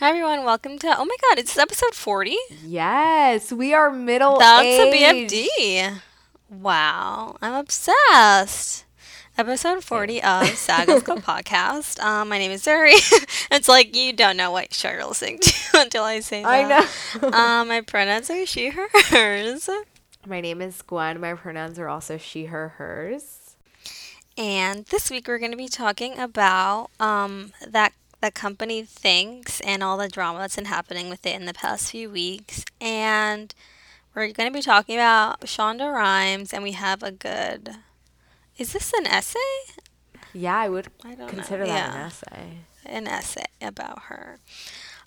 Hi everyone, welcome to Oh my god, it's episode 40? Yes, we are middle That's aged. a BFD. Wow, I'm obsessed. Episode 40 of Sagos Go Podcast. Um, my name is Zuri. it's like you don't know what show you're listening to until I say that. I know. um, my pronouns are she, her, hers. My name is Gwen. My pronouns are also she, her, hers. And this week we're going to be talking about um, that the company Thinx and all the drama that's been happening with it in the past few weeks. And we're going to be talking about Shonda Rhimes, and we have a good. Is this an essay? Yeah, I would I don't consider know. that an essay. An essay about her.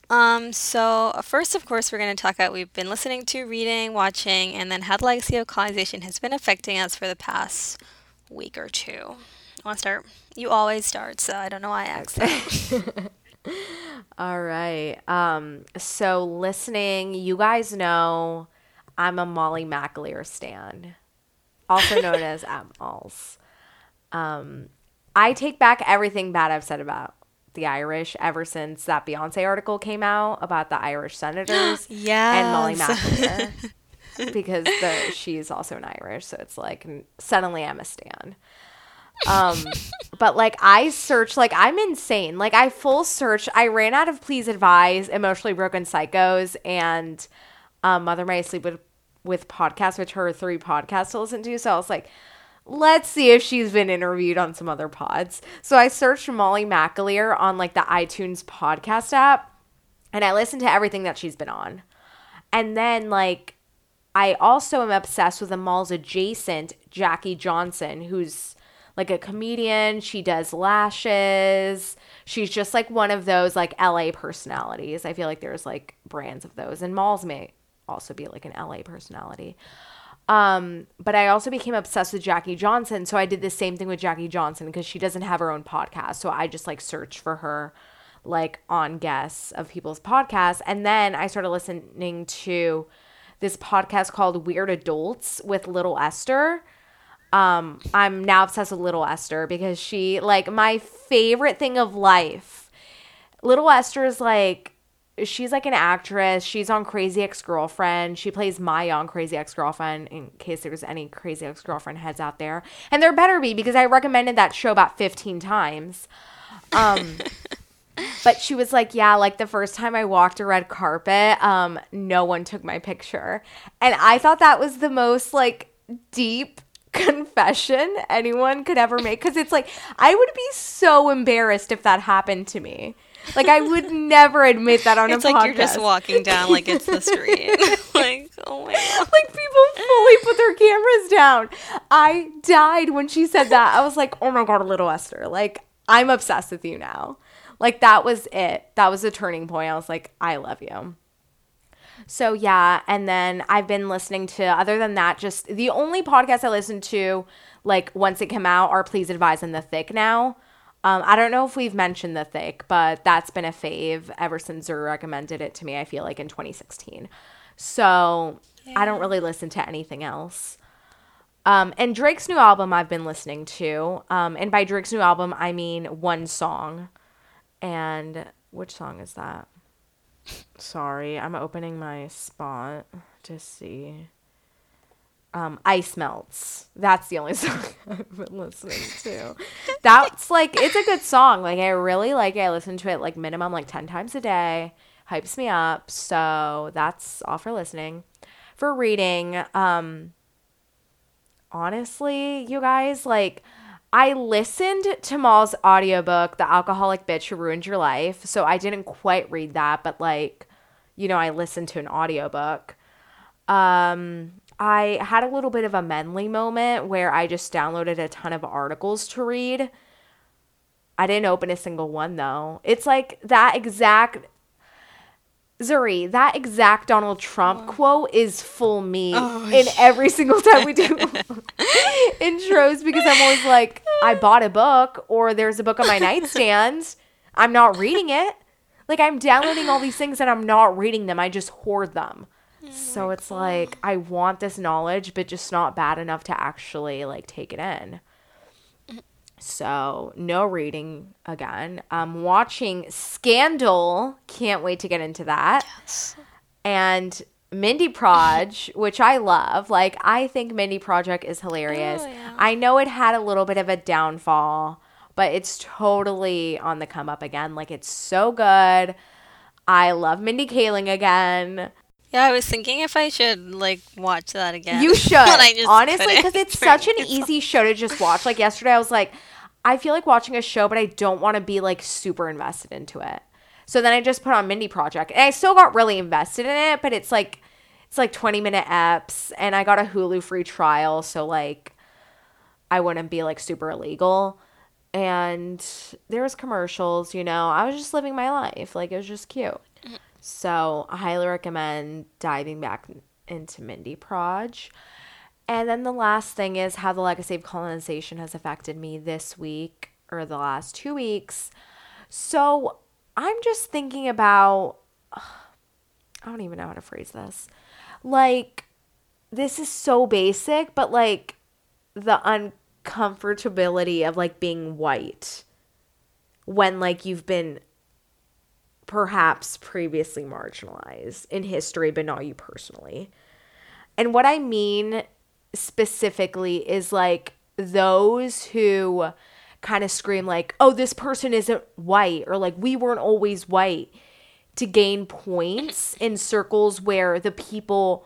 Um, so first, of course, we're going to talk about we've been listening to, reading, watching, and then how the legacy of colonization has been affecting us for the past week or two. Want to start? You always start, so I don't know why I asked that. All right. Um, so listening, you guys know I'm a Molly McAleer stan, also known as Malls. Um, I take back everything bad I've said about the Irish ever since that Beyonce article came out about the Irish senators and Molly Yes. McAleer because the she's also an Irish, so it's like suddenly I'm a stan. Um, but like I search, like I'm insane. Like I full search. I ran out of Please Advise, Emotionally Broken Psychos, and um, Mother May I Sleep with with podcasts, which her three podcasts to listen to. So I was like, let's see if she's been interviewed on some other pods. So I searched Molly McAleer on like the iTunes podcast app, and I listened to everything that she's been on. And then like I also am obsessed with the Malls adjacent Jackie Johnson, who's like a comedian. She does lashes. She's just like one of those like LA personalities. I feel like there's like brands of those, and Malls may also be like an LA personality. Um, but I also became obsessed with Jackie Johnson. So I did the same thing with Jackie Johnson because she doesn't have her own podcast. So I just like searched for her like on guests of people's podcasts. And then I started listening to this podcast called Weird Adults with Little Esther. Um, I'm now obsessed with Little Esther because she like my favorite thing of life. Little Esther is like she's like an actress. She's on Crazy Ex Girlfriend. She plays Maya on Crazy Ex Girlfriend. In case there's any Crazy Ex Girlfriend heads out there, and there better be because I recommended that show about 15 times. Um, but she was like, yeah, like the first time I walked a red carpet, um, no one took my picture, and I thought that was the most like deep confession anyone could ever make because it's like I would be so embarrassed if that happened to me. Like I would never admit that on it's a like podcast. you're just walking down like it's the street. like, oh my god. like people fully put their cameras down. I died when she said that. I was like, "Oh my god, little Esther." Like I'm obsessed with you now. Like that was it. That was a turning point. I was like, "I love you." So yeah, and then I've been listening to other than that just the only podcast I listen to like once it came out are Please Advise and The Thick now. Um, I don't know if we've mentioned The Thick, but that's been a fave ever since Zur recommended it to me, I feel like in 2016. So I don't really listen to anything else. Um, and Drake's new album I've been listening to. Um, and by Drake's new album, I mean one song. And which song is that? Sorry, I'm opening my spot to see. Um, Ice Melts. That's the only song I've been listening to. That's like it's a good song. Like I really like it. I listen to it like minimum like 10 times a day. Hypes me up. So that's all for listening. For reading, um honestly, you guys, like I listened to Maul's audiobook, The Alcoholic Bitch Who Ruined Your Life. So I didn't quite read that, but like, you know, I listened to an audiobook. Um, I had a little bit of a Menly moment where I just downloaded a ton of articles to read. I didn't open a single one though. It's like that exact Zuri, that exact Donald Trump quote is full me Oh, in every single time we do intros because I'm always like, I bought a book or there's a book on my nightstand. I'm not reading it. Like I'm downloading all these things and I'm not reading them. I just hoard them. so it's like I want this knowledge, but just not bad enough to actually like take it in. So, no reading again. Um watching Scandal. Can't wait to get into that. Yes. And Mindy Proj, which I love. Like I think Mindy Project is hilarious. Oh, yeah. I know it had a little bit of a downfall, but it's totally on the come up again. Like it's so good. I love Mindy Kaling again. Yeah, I was thinking if I should like watch that again. You should. but I just Honestly, because it's such an easy show to just watch. Like yesterday, I was like, I feel like watching a show, but I don't want to be like super invested into it. So then I just put on Mindy Project, and I still got really invested in it, but it's like it's like 20 minute eps, and I got a Hulu free trial, so like I wouldn't be like super illegal. And there was commercials, you know. I was just living my life. Like it was just cute. So I highly recommend diving back into Mindy Proj. And then the last thing is how the legacy of colonization has affected me this week or the last two weeks. So I'm just thinking about, I don't even know how to phrase this. Like, this is so basic, but like the uncomfortability of like being white when like you've been perhaps previously marginalized in history, but not you personally. And what I mean specifically is like those who kind of scream like, "Oh, this person isn't white," or like, "We weren't always white," to gain points in circles where the people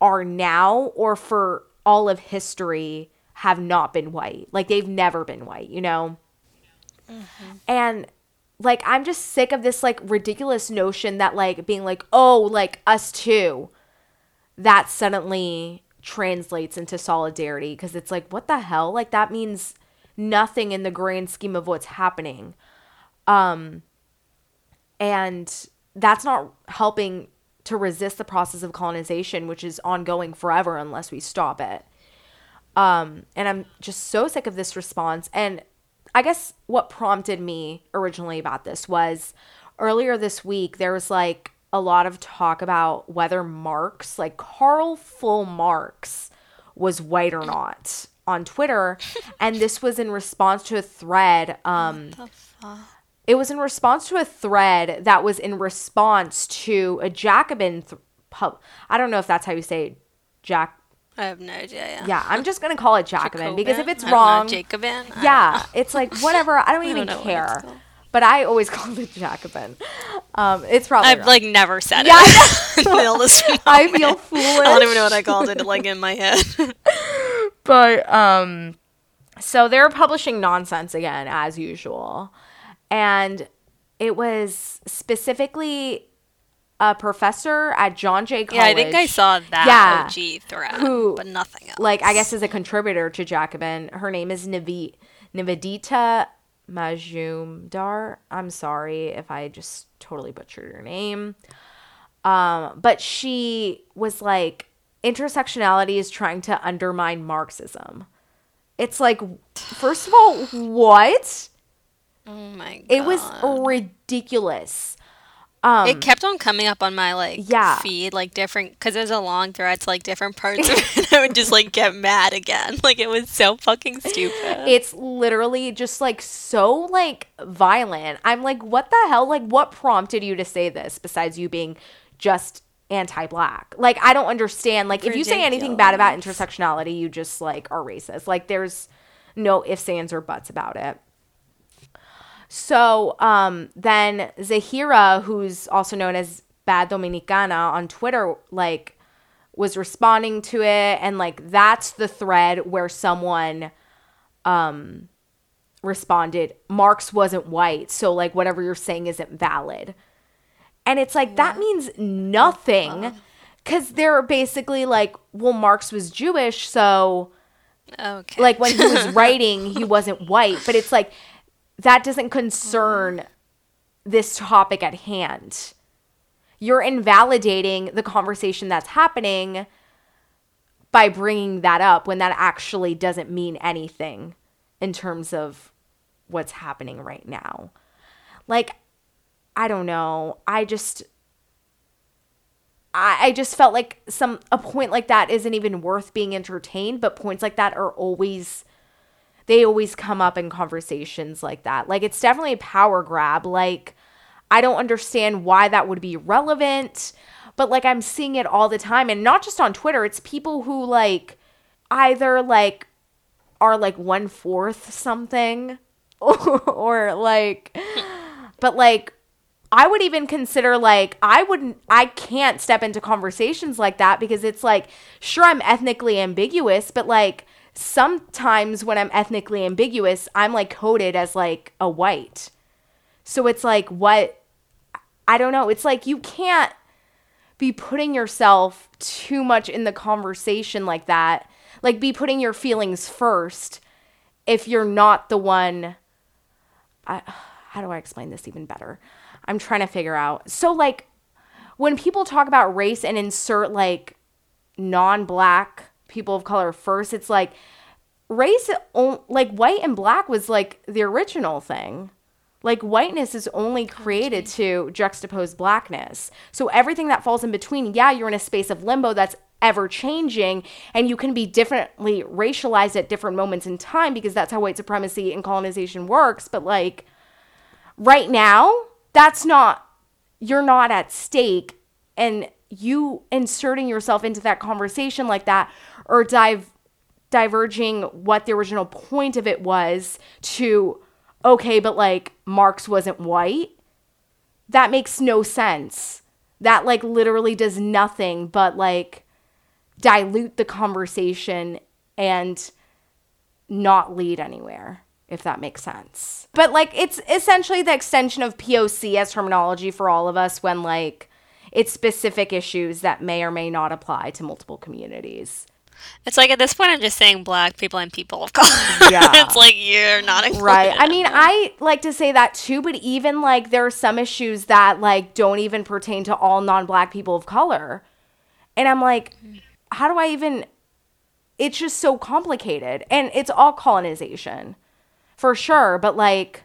are now or for all of history have not been white. Like they've never been white, you know? Mm-hmm. And like I'm just sick of this like ridiculous notion that like being like, "Oh, like us too." That suddenly translates into solidarity because it's like, what the hell? Like that means nothing in the grand scheme of what's happening. Um and that's not helping to resist the process of colonization, which is ongoing forever unless we stop it. Um, and I'm just so sick of this response. And I guess what prompted me originally about this was earlier this week, there was like a lot of talk about whether Marx, like Karl Full Marx, was white or not on Twitter. and this was in response to a thread. Um, The fuck? it was in response to a thread that was in response to a Jacobin th- pub. I don't know if that's how you say. Jack. I have no idea. Yeah. Yeah, I'm just gonna call it Jacobin because if Jacobin? it's I don't know, wrong, Jacobin. I yeah, it's like whatever. I don't don't even know what care. called. But I always call it Jacobin. Um, it's probably I've wrong. like never said Yeah, it. until this I feel foolish. I don't even know what I called it. Like in my head. but um so they're publishing nonsense again as usual and it was specifically a professor at john jay college yeah, I think I saw that Yeah. OG thread, Who, but nothing else. like i guess is a contributor to jacobin her name is Nivi- nivedita majumdar. I'm sorry if i just totally butchered your name. Um, but she was like intersectionality is trying to undermine marxism. It's like first of all what? Oh my god, it was ridiculous um It kept on coming up on my like Yeah. feed, like different because there's a long thread to like different parts of it. I would just like get mad again. Like it was so fucking stupid. it's literally just like so like violent i'm like what the hell like what prompted you to say this besides you being just anti-black like i don't understand like if you say anything bad about intersectionality you just like are racist like there's no ifs ands or buts about it so um then zahira who's also known as bad dominicana on twitter like was responding to it and like that's the thread where someone um responded marx wasn't white so like whatever you're saying isn't valid. And it's like that means nothing because they're basically like well marx was jewish so okay. like when he was writing he wasn't white. But it's like that doesn't concern this topic at hand. You're invalidating the conversation that's happening by bringing that up when that actually doesn't mean anything in terms of what's happening right now. Like i don't know. I just I, just felt like some a point like that isn't even worth being entertained but points like that are always they always come up in conversations like that. Like it's definitely a power grab. Like I don't understand why that would be relevant, but like I'm seeing it all the time and not just on Twitter, it's people who like either like are like one fourth something or, like but like I would even consider like I wouldn't I can't step into conversations like that because it's like sure I'm ethnically ambiguous but like sometimes when I'm ethnically ambiguous I'm like coded as like a white. So it's like what I don't know, it's like you can't be putting yourself too much in the conversation like that. Like be putting your feelings first if you're not the one I, how do I explain this even better? I'm trying to figure out. So like when people talk about race and insert like non-black people of color first, it's like race like white and black was like the original thing. Like whiteness is only created to juxtapose blackness. So everything that falls in between, yeah, you're in a space of limbo that's ever changing and you can be differently racialized at different moments in time because that's how white supremacy and colonization works, but like right now, that's not you're not at stake and you inserting yourself into that conversation like that or dive diverging what the original point of it was to okay but like marx wasn't white that makes no sense that like literally does nothing but like dilute the conversation and not lead anywhere if that makes sense. But like it's essentially the extension of POC as terminology for all of us when like it's specific issues that may or may not apply to multiple communities. It's like at this point, I'm just saying black people and people of color. Yeah. it's like you're not included. Right. I mean, I like to say that too, but even like there are some issues that like don't even pertain to all non black people of color. And I'm like, how do I even. It's just so complicated. And it's all colonization for sure. But like,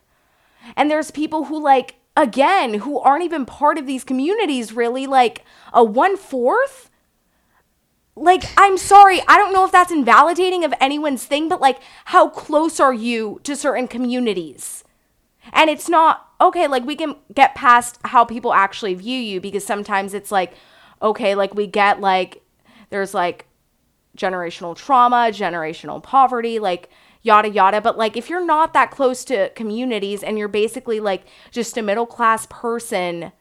and there's people who like, again, who aren't even part of these communities really, like a one fourth. Like, I'm sorry, I don't know if that's invalidating of anyone's thing, but like, how close are you to certain communities? And it's not, okay, like, we can get past how people actually view you because sometimes it's like, okay, like, we get like, there's like generational trauma, generational poverty, like, yada yada but like if you're not that close to communities and you're basically like just a middle class person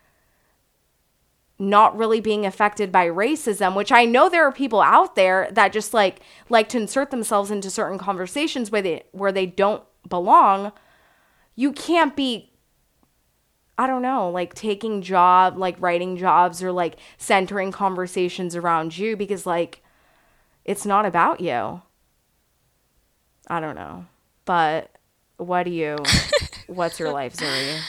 not really being affected by racism which i know there are people out there that just like like to insert themselves into certain conversations where they where they don't belong you can't be i don't know like taking job like writing jobs or like centering conversations around you because like it's not about you I don't know. But what do you what's your life, Zuri?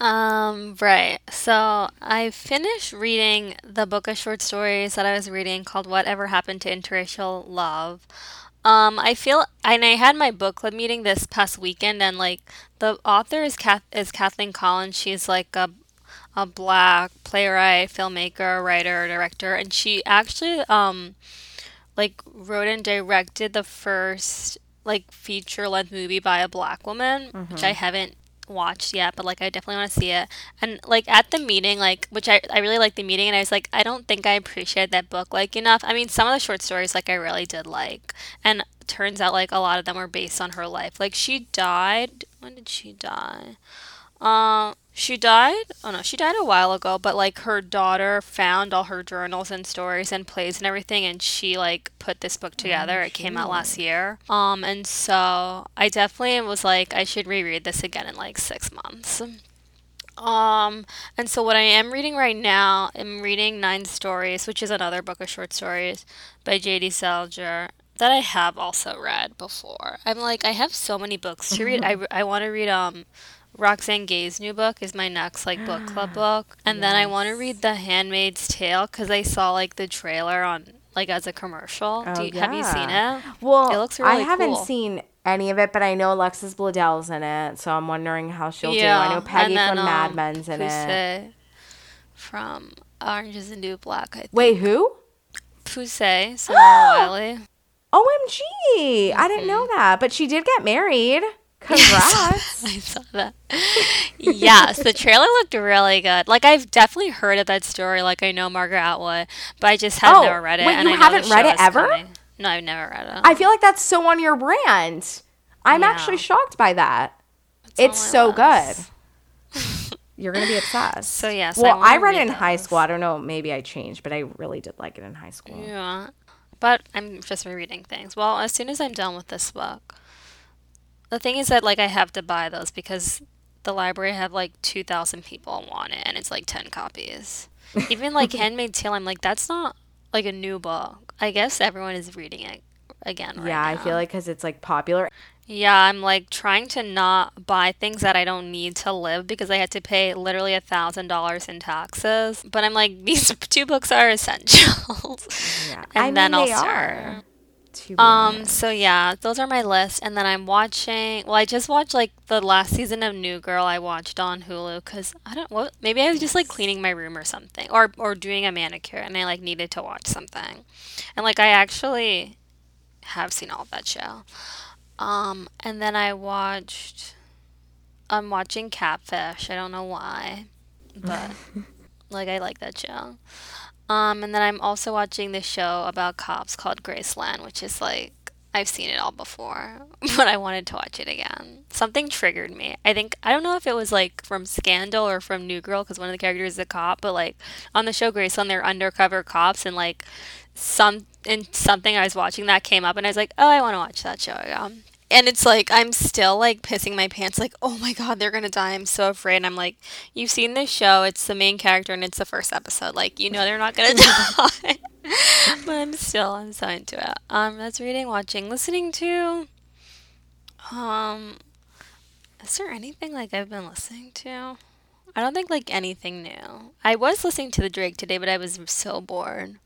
Um, right. So I finished reading the book of short stories that I was reading called Whatever Happened to Interracial Love. Um, I feel, and I had my book club meeting this past weekend, and like the author is Kath, is Kathleen Collins. She's like a a black playwright, filmmaker, writer, director, and she actually um like wrote and directed the first like feature length movie by a black woman, mm-hmm. which I mm-hmm. haven't watched yet, but like I definitely want to see it. And like at the meeting, like which I I really liked the meeting, and I was like I don't think I appreciated that book like enough. I mean, some of the short stories like I really did like, and turns out like a lot of them were based on her life. Like she died. When did she die? Um, she died. Oh no, she died a while ago. But like her daughter found all her journals and stories and plays and everything, and she like put this book together. Oh, it came out last year. Um, and so I definitely was like, I should reread this again in like six months. Um, and so what I am reading right now, I'm reading Nine Stories, which is another book of short stories by J.D. Salinger that I have also read before. I'm like, I have so many books to read. I, I want to read um Roxane Gay's new book is my next like book club book, and yes. then I want to read The Handmaid's Tale because I saw like the trailer on like as a commercial. Oh, you, yeah. Have you seen it? Well, it looks really I haven't cool. seen any of it, but I know Alexis Bledel's in it, so I'm wondering how she'll yeah. do. I know Peggy then, from um, Mad Men's in it. From Orange is the New Black. I think. Wait, who? Poussey, Samara Wiley. OMG. I didn't know that. But she did get married. Congrats. I saw that. yes, the trailer looked really good. Like I've definitely heard of that story. Like I know Margaret Atwood, but I just have Oh, never read it. wait, and you I haven't read it ever? coming. No, I've never read it. I feel like that's so on your brand. I'm Yeah. actually shocked by that. That's it's so was. good. You're gonna be obsessed. So, yes, well, wanna I, read read it in high school. I don't know, maybe I changed, but I really did like it in high school. Yeah. But I'm just rereading things. Well, as soon as I'm done with this book, the thing is that like I have to buy those because the library have like 2,000 people want it and it's like 10 copies. Even like Handmaid's Tale, I'm like, that's not like a new book. I guess everyone is reading it again right yeah, I feel like because it's like popular. Yeah, I'm like trying to not buy things that I don't need to live because I had to pay literally a thousand dollars in taxes. But I'm like, these two books are essentials. Yeah, And I mean then I'll they start. are. Um, so yeah, those are my list. And then I'm watching, well, I just watched like the last season of New Girl I watched on Hulu because I don't, what, maybe I was just like cleaning my room or something or, or doing a manicure and I like needed to watch something. And like I actually have seen all that show. Um, and then I watched, I'm watching Catfish. I don't know why, but like I like that show. Um, and then I'm also watching this show about cops called Graceland, which is like I've seen it all before, but I wanted to watch it again. Something triggered me. I think I don't know if it was like from Scandal or from New Girl because one of the characters is a cop, but like on the show Graceland, they're undercover cops, and like some in something I was watching that came up, and I was like, oh, I want to watch that show again. And it's like I'm still like pissing my pants, like, oh my god, they're gonna die. I'm so afraid. And I'm like, you've seen this show, it's the main character and it's the first episode. Like, you know they're not gonna die. but I'm still I'm so into it. Um that's reading, watching, listening to. Um is there anything like I've been listening to? I don't think like anything new. I was listening to the Drake today, but I was so bored.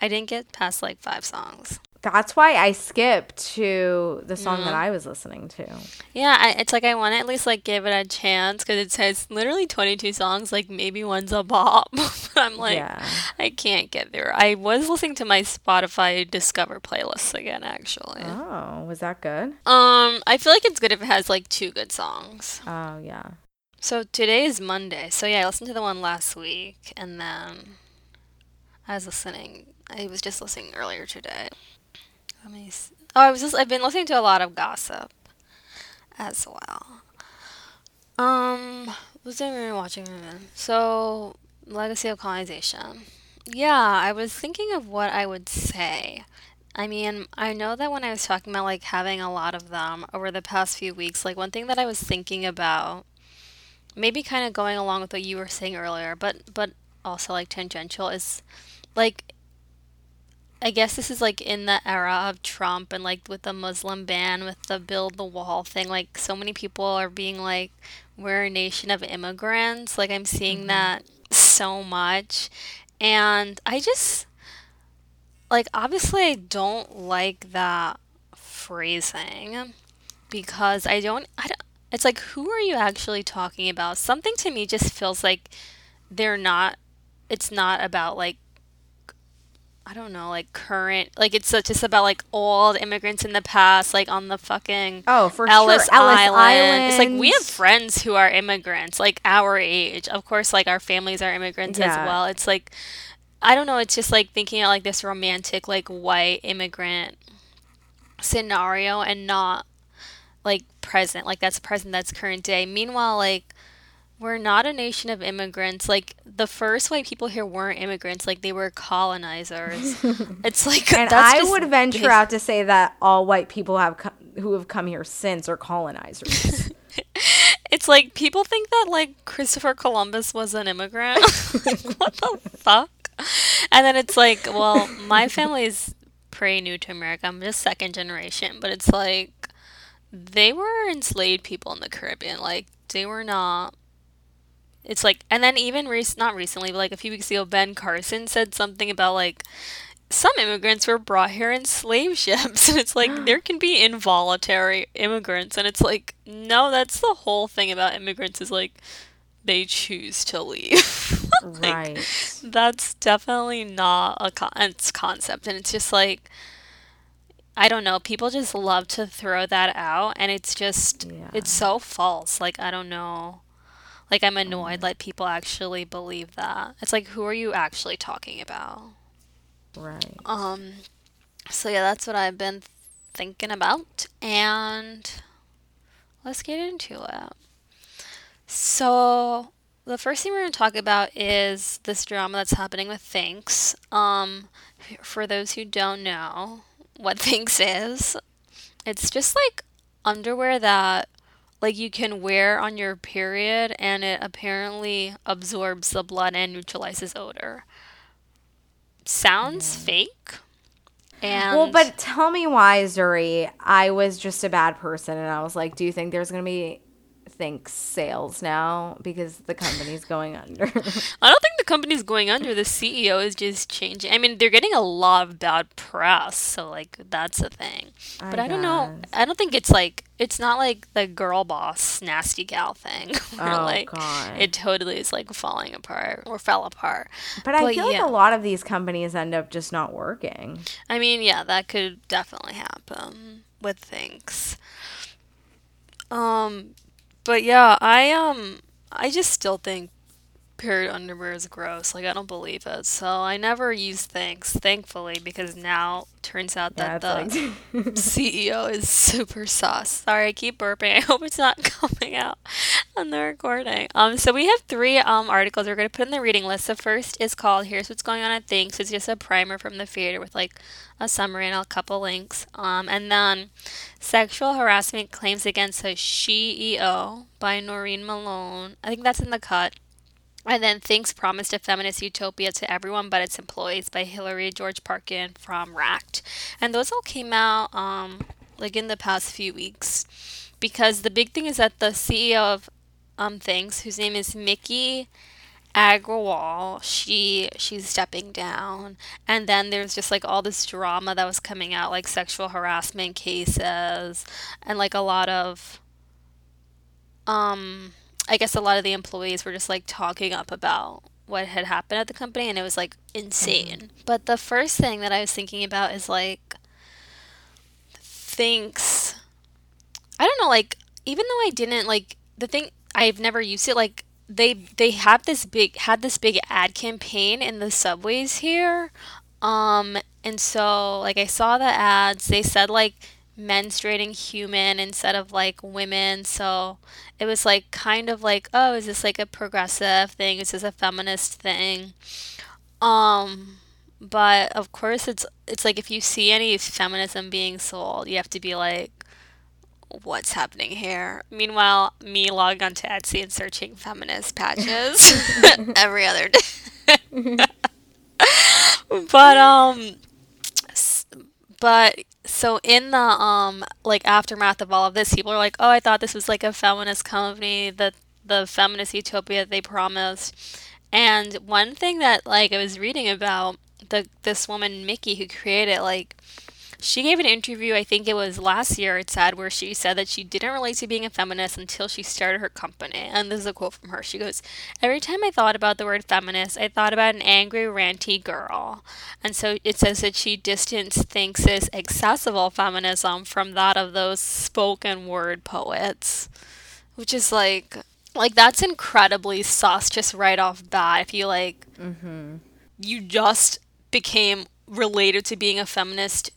I didn't get past like five songs. That's why I skipped to the song Mm. that I was listening to. Yeah, I, it's like I want to at least like give it a chance because it says literally 22 songs. Like maybe one's a bop, but I'm like yeah. I can't get there. I was listening to my Spotify Discover playlist again, actually. Oh, was that good? Um, I feel like it's good if it has like two good songs. Oh, yeah. So today is Monday. So yeah, I listened to the one last week, and then I was listening. I was just listening earlier today. Let me. s Oh, I was just. I've been listening to a lot of gossip, as well. Um, was I really watching? So, Legacy of Colonization. Yeah, I was thinking of what I would say. I mean, I know that when I was talking about like having a lot of them over the past few weeks, like one thing that I was thinking about, maybe kind of going along with what you were saying earlier, but but also like tangential is like I guess this is like in the era of Trump and like with the Muslim ban, with the build the wall thing, like so many people are being like, we're a nation of immigrants. Like I'm seeing mm-hmm. that so much. And I just like obviously I don't like that phrasing because I don't I don't it's like who are you actually talking about? Something to me just feels like they're not it's not about like I don't know, like current, like it's just about like old immigrants in the past, like on the fucking Oh, for Ellis, sure. Ellis Island. It's like we have friends who are immigrants, like our age. Of course, like our families are immigrants as well. It's like I don't know. It's just like thinking of like this romantic, like white immigrant scenario, and not like present. Like that's present. That's current day. Meanwhile, like we're not a nation of immigrants. Like the first white people here weren't immigrants. Like they were colonizers. it's like And that's I would venture out to say that all white people have co- who have come here since are colonizers. It's like people think that like Christopher Columbus was an immigrant. like, what the fuck? And then it's like, well, my family's pretty new to America. I'm just second generation, but it's like they were enslaved people in the Caribbean. Like they were not. It's like, and then even rec- not recently, but like a few weeks ago, Ben Carson said something about like some immigrants were brought here in slave ships and it's like there can be involuntary immigrants and it's like no that's the whole thing about immigrants is like they choose to leave Like, right. that's definitely not a con- it's concept and it's just like I don't know, people just love to throw that out and it's just Yeah. it's so false. Like I don't know. Like I'm annoyed that people actually believe that. It's like who are you actually talking about? Right. Um so yeah, that's what I've been thinking about and let's get into it. So the first thing we're going to talk about is this drama that's happening with Thinx. Um, for those who don't know what Thinx is, it's just like underwear that like you can wear on your period and it apparently absorbs the blood and neutralizes odor. Sounds fake. And Well, but tell me why, Zuri. I was just a bad person, and I was like, "Do you think there's gonna be Thinx sales now because the company's going under?" I don't think the company's going under. The CEO is just changing. I mean, they're getting a lot of bad press, so like that's a thing. But I, don't know. I don't think it's like it's not like the girl boss nasty gal thing where Oh, like God. it totally is like falling apart or fell apart. But I feel yeah. like a lot of these companies end up just not working. I mean, yeah, that could definitely happen with Thinx. Um, but yeah, I um, I just still think period underwear is gross. Like I don't believe it, so I never use Thinx. Thankfully, because now turns out that it's the like CEO is super sauce. Sorry, I keep burping. I hope it's not coming out on the recording. Um, so we have three um articles we're gonna put in the reading list. The first is called "Here's What's Going On at Thinx." It's just a primer from the theater with like a summary and a couple links. Um, and then "Sexual Harassment Claims Against a CEO" by Noreen Malone. I think that's in the cut. And then Thinx Promised a Feminist Utopia to Everyone But Its Employees by Hillary George Parkin from Racked. And those all came out um, like in the past few weeks. Because the big thing is that the CEO of um, Thinx, whose name is Miki Agrawal, she she's stepping down. And then there's just like all this drama that was coming out, like sexual harassment cases and like a lot of um I guess a lot of the employees were just like talking up about what had happened at the company and it was like insane. But the first thing that I was thinking about is like Thinx I don't know like even though I didn't like the thing I've never used it like they they have this big had this big ad campaign in the subways here um and so like I saw the ads. They said like menstruating human instead of like women so it was like kind of like oh is this like a progressive thing? Is this a feminist thing? Um but of course it's it's like if you see any feminism being sold you have to be like what's happening here. Meanwhile me logging onto etsy and searching feminist patches every other day. But um but so in the um like aftermath of all of this people are like oh i thought this was like a feminist company that the feminist utopia they promised. And one thing that like i was reading about the this woman Miki who created like she gave an interview, I think it was last year, it said, where she said that she didn't relate to being a feminist until she started her company. And this is a quote from her. She goes, Every time I thought about the word feminist, I thought about an angry, ranty girl. And so it says that she distanced Thinx is accessible feminism from that of those spoken word poets. Which is like, like that's incredibly sus just right off bat. If you like, mm-hmm. you just became related to being a feminist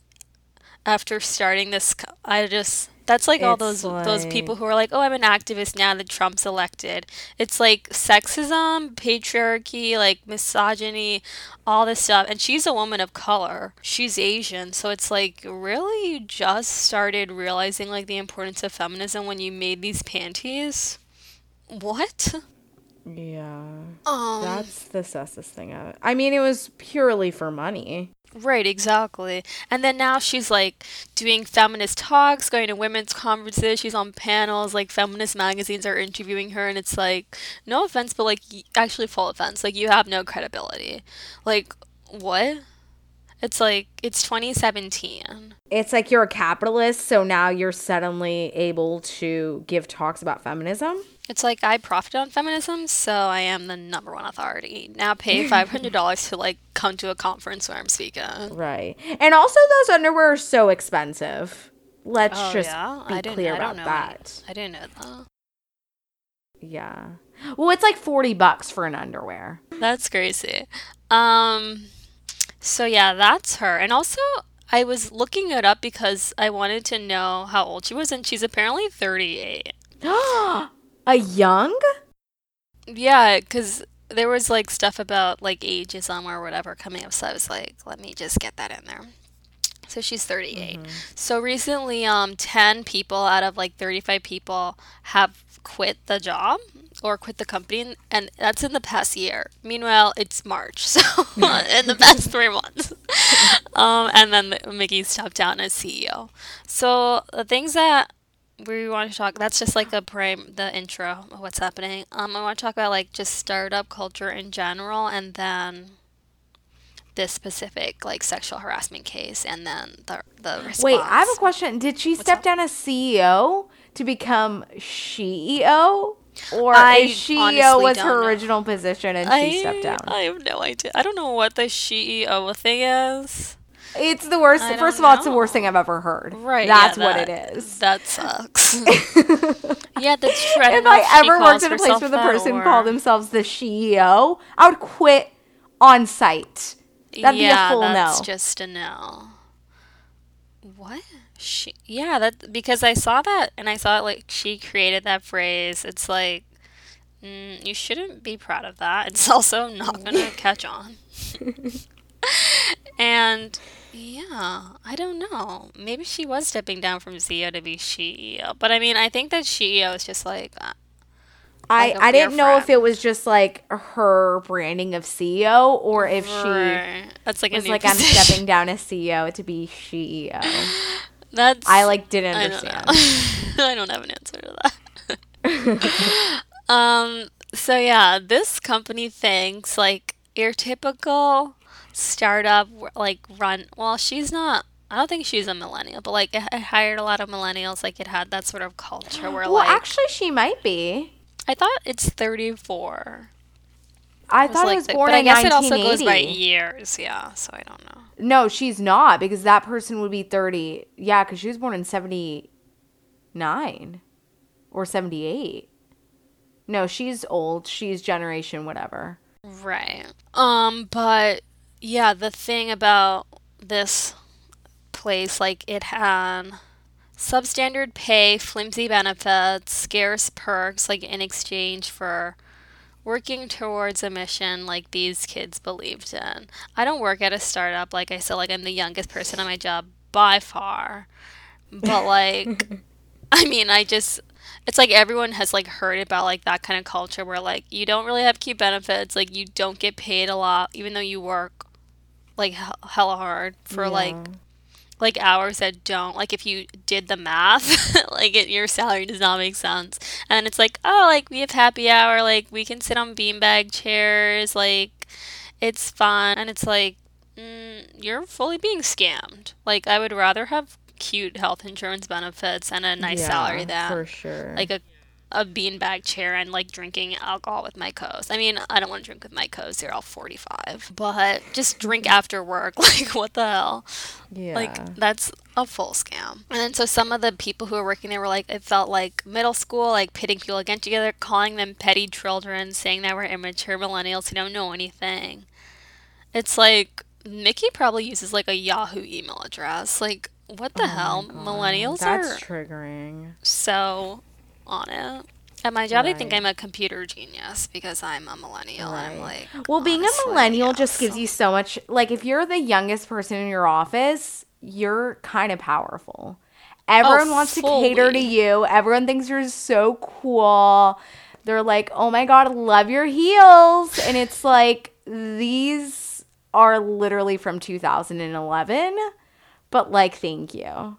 after starting this i just that's like all It's those those like- people who are like oh i'm an activist now that trump's elected. It's like sexism patriarchy like misogyny all this stuff. And she's a woman of color. She's asian. So it's like really you just started realizing like the importance of feminism when you made these panties? What? Yeah, um. That's the sussest thing. Of it. I mean, it was purely for money. Right, exactly. And then now she's like doing feminist talks, going to women's conferences. She's on panels, like feminist magazines are interviewing her, and it's like, no offense, but like, actually, full offense. Like, you have no credibility. Like, what? It's like it's 2017. It's like you're a capitalist, so now you're suddenly able to give talks about feminism. It's like I profit on feminism, so I am the number one authority. Now pay five hundred dollars to like come to a conference where I'm speaking. Right. And also those underwear are so expensive. Let's Oh just yeah, be I clear I about that. I didn't know that. Yeah. Well, it's like 40 bucks for an underwear. That's crazy. Um, so yeah, that's her. And also, I was looking it up because I wanted to know how old she was, and she's apparently 38. a young? Yeah, because there was like stuff about like ageism or whatever coming up, so I was like, let me just get that in there. So she's 38. So recently, um, 10 people out of like 35 people have quit the job or quit the company, and that's in the past year. Meanwhile, it's March, so in the past three months. um, and then Miki stepped down as CEO. So the things that we want to talk that's just like a prime the intro of what's happening um i want to talk about like just startup culture in general and then this specific like sexual harassment case and then the the response. Wait, I have a question. Did she step up? down as CEO to become CEO? Or I is CEO was her know. original position and I, she stepped down? I have no idea. I don't know what the CEO thing is. it's the worst. First of all, it's the worst thing I've ever heard. Right. That's yeah, what it is. That sucks. yeah, that's true. If I ever worked in a place where the person or- called themselves the CEO, I would quit on site. That'd yeah, be a full that's no. just a no. What? She, yeah, that because I saw that and I saw it like she created that phrase. It's like mm, you shouldn't be proud of that. It's also not gonna catch on. and yeah, I don't know. Maybe she was stepping down from CEO to be CEO, but I mean, I think that CEO is just like uh, I, like I didn't know if it was just like her branding of CEO or if she that's like was like I'm stepping down as CEO to be CEO. That's I like didn't I don't understand. I don't have an answer to that. um. So yeah, this company Thinx like your typical startup, like run. Well, she's not. I don't think she's a millennial, but like it, it hired a lot of millennials. Like it had that sort of culture where well, like actually, she might be. I thought it's thirty four. I thought it was born but I in guess it also goes by years. Yeah, so I don't know. No, she's not because that person would be 30. Yeah, because she was born in 79 or 78. No, she's old. She's generation whatever. Right. Um, but yeah, the thing about this place, like it had substandard pay, flimsy benefits, scarce perks, like in exchange for working towards a mission like these kids believed in. I don't work at a startup, like I said, like I'm the youngest person on my job by far. But like I mean, I just it's like everyone has like heard about like that kind of culture where like you don't really have key benefits, like you don't get paid a lot even though you work like he- hella hard for Yeah. like hours that don't like if you did the math like it, your salary does not make sense. And it's like oh like we have happy hour like we can sit on beanbag chairs like it's fun. And it's like mm, you're fully being scammed. Like i would rather have cute health insurance benefits and a nice salary than for sure. like a a beanbag chair and like drinking alcohol with my co's. I mean, I don't want to drink with my co's. They're all 45. But just drink after work. Like, what the hell? yeah. Like, that's a full scam. And then so some of the people who were working there were like, it felt like middle school, like pitting people against each other, calling them petty children, saying that we're immature millennials who don't know anything. It's like, Miki probably uses like a Yahoo email address. Like, what the oh hell? Millennials That's are triggering. so on it. At my job, they think I'm a computer genius because I'm a millennial. I'm Right. like, Well, being a millennial just gives you so much. Like, if you're the youngest person in your office, you're kind of powerful. Everyone oh, wants to cater to you. Everyone thinks you're so cool. They're like, oh my God, love your heels. And it's like, these are literally from 2011. But, like, thank you.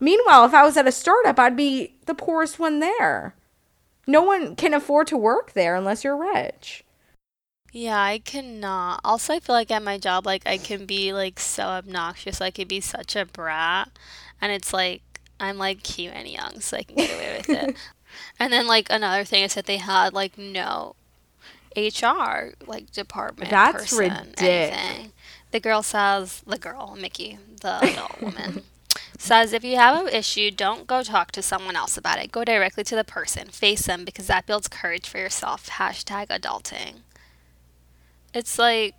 Meanwhile, if I was at a startup, I'd be the poorest one there. No one can afford to work there unless you're rich. Yeah, I cannot. Also, I feel like at my job, like I can be like so obnoxious. I could be such a brat, and it's like I'm like cute and young, so I can get away with it. And then like another thing is that they had like no HR like department That's person, ridic- anything. The girl says, the girl, Miki, the adult woman, says if you have an issue, don't go talk to someone else about it. Go directly to the person, face them, because that builds courage for yourself. Hashtag adulting. It's like,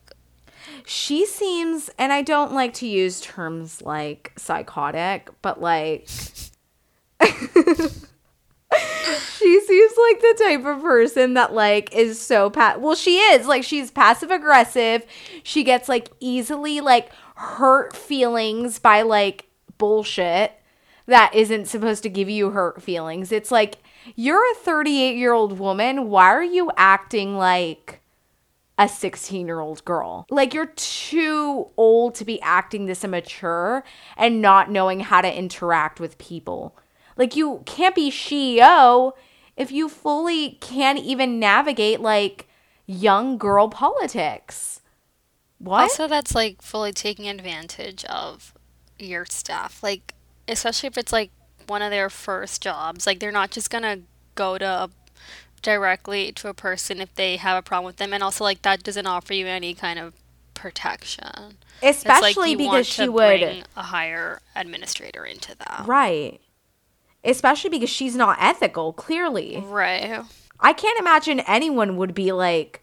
She seems, and I don't like to use terms like psychotic, but like. she seems like the type of person that like is so pat well she is like she's passive aggressive she gets like easily like hurt feelings by like bullshit that isn't supposed to give you hurt feelings it's like you're a 38 year old woman why are you acting like a 16 year old girl. Like, you're too old to be acting this immature and not knowing how to interact with people. Like, you can't be CEO if you fully can't even navigate, like, young girl politics. What? also, that's like fully taking advantage of your staff. Like, especially if it's like one of their first jobs. Like, they're not just gonna go to a, directly to a person if they have a problem with them. And also, like, that doesn't offer you any kind of protection. Like Especially you because she would. bring a higher administrator into that. Right. Especially because she's not ethical, clearly. Right. I can't imagine anyone would be like,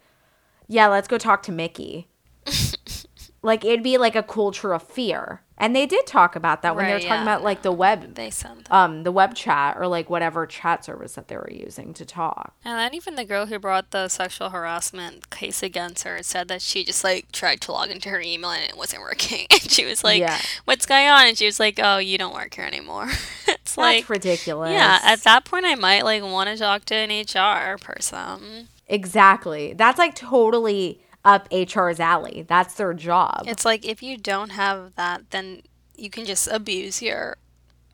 yeah, let's go talk to Miki. like it'd be like a culture of fear. And they did talk about that when they were talking yeah. about like the web They that. um the web chat or like whatever chat service that they were using to talk. And then even the girl who brought the sexual harassment case against her said that she just like tried to log into her email and it wasn't working. And she was like, Yeah. "What's going on?" And she was like, "Oh, you don't work here anymore." it's That's like, ridiculous. yeah. At that point, I might like want to talk to an HR person. exactly. That's like totally up HR's alley. That's their job. It's like if you don't have that, then you can just abuse your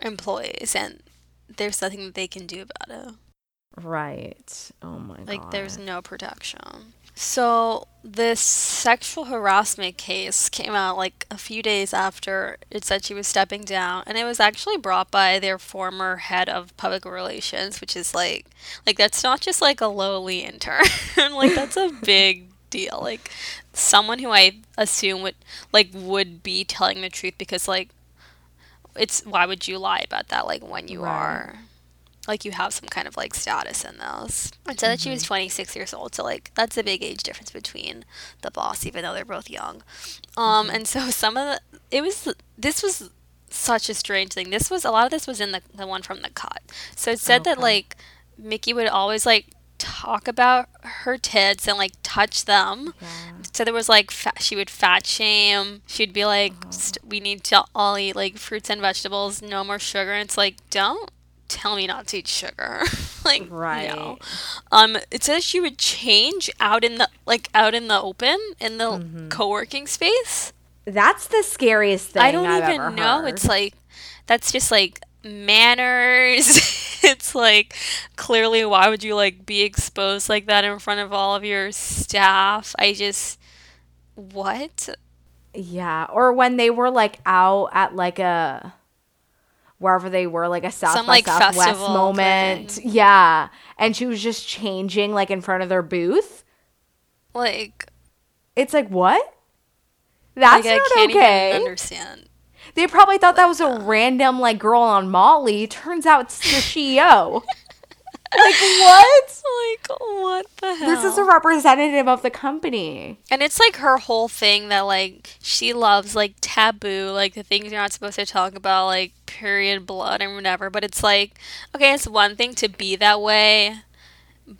employees, and there's nothing that they can do about it. right. Oh my god. Like there's no protection. So this sexual harassment case came out like a few days after it said she was stepping down and it was actually brought by their former head of public relations, which is like like that's not just like a lowly intern. like that's a big deal. Like someone who I assume would like would be telling the truth because like it's why would you lie about that like when you Right. are like you have some kind of like status in those. It said that she Mm-hmm. was 26 years old, so like that's a big age difference between the boss, even though they're both young. Um, Mm-hmm. and so some of the it was this was such a strange thing. This was a lot of this was in the the one from the cut. So it said that like Miki would always like talk about her tits and like touch them. Yeah. So there was like fat, she would fat shame. She'd be like, st- "We need to all eat like fruits and vegetables, no more sugar." And it's like, don't tell me not to eat sugar. like, Right. no. Um, it says she would change out in the like out in the open in the Mm-hmm. co-working space. That's the scariest thing I don't I've even know. heard. It's like that's just like manners. it's like clearly why would you like be exposed like that in front of all of your staff? I just what? Yeah, or when they were like out at like a wherever they were, like a South Some, by like, Southwest festival moment. thing. Yeah, and she was just changing like in front of their booth. Like It's like what? That's like, I not okay. understand. They probably thought that was a random like girl on Molly. Turns out it's the CEO. like what? Like what the hell? This is a representative of the company. And it's like her whole thing that like she loves like taboo, like the things you're not supposed to talk about, like period blood and whatever. But it's like, okay, it's one thing to be that way,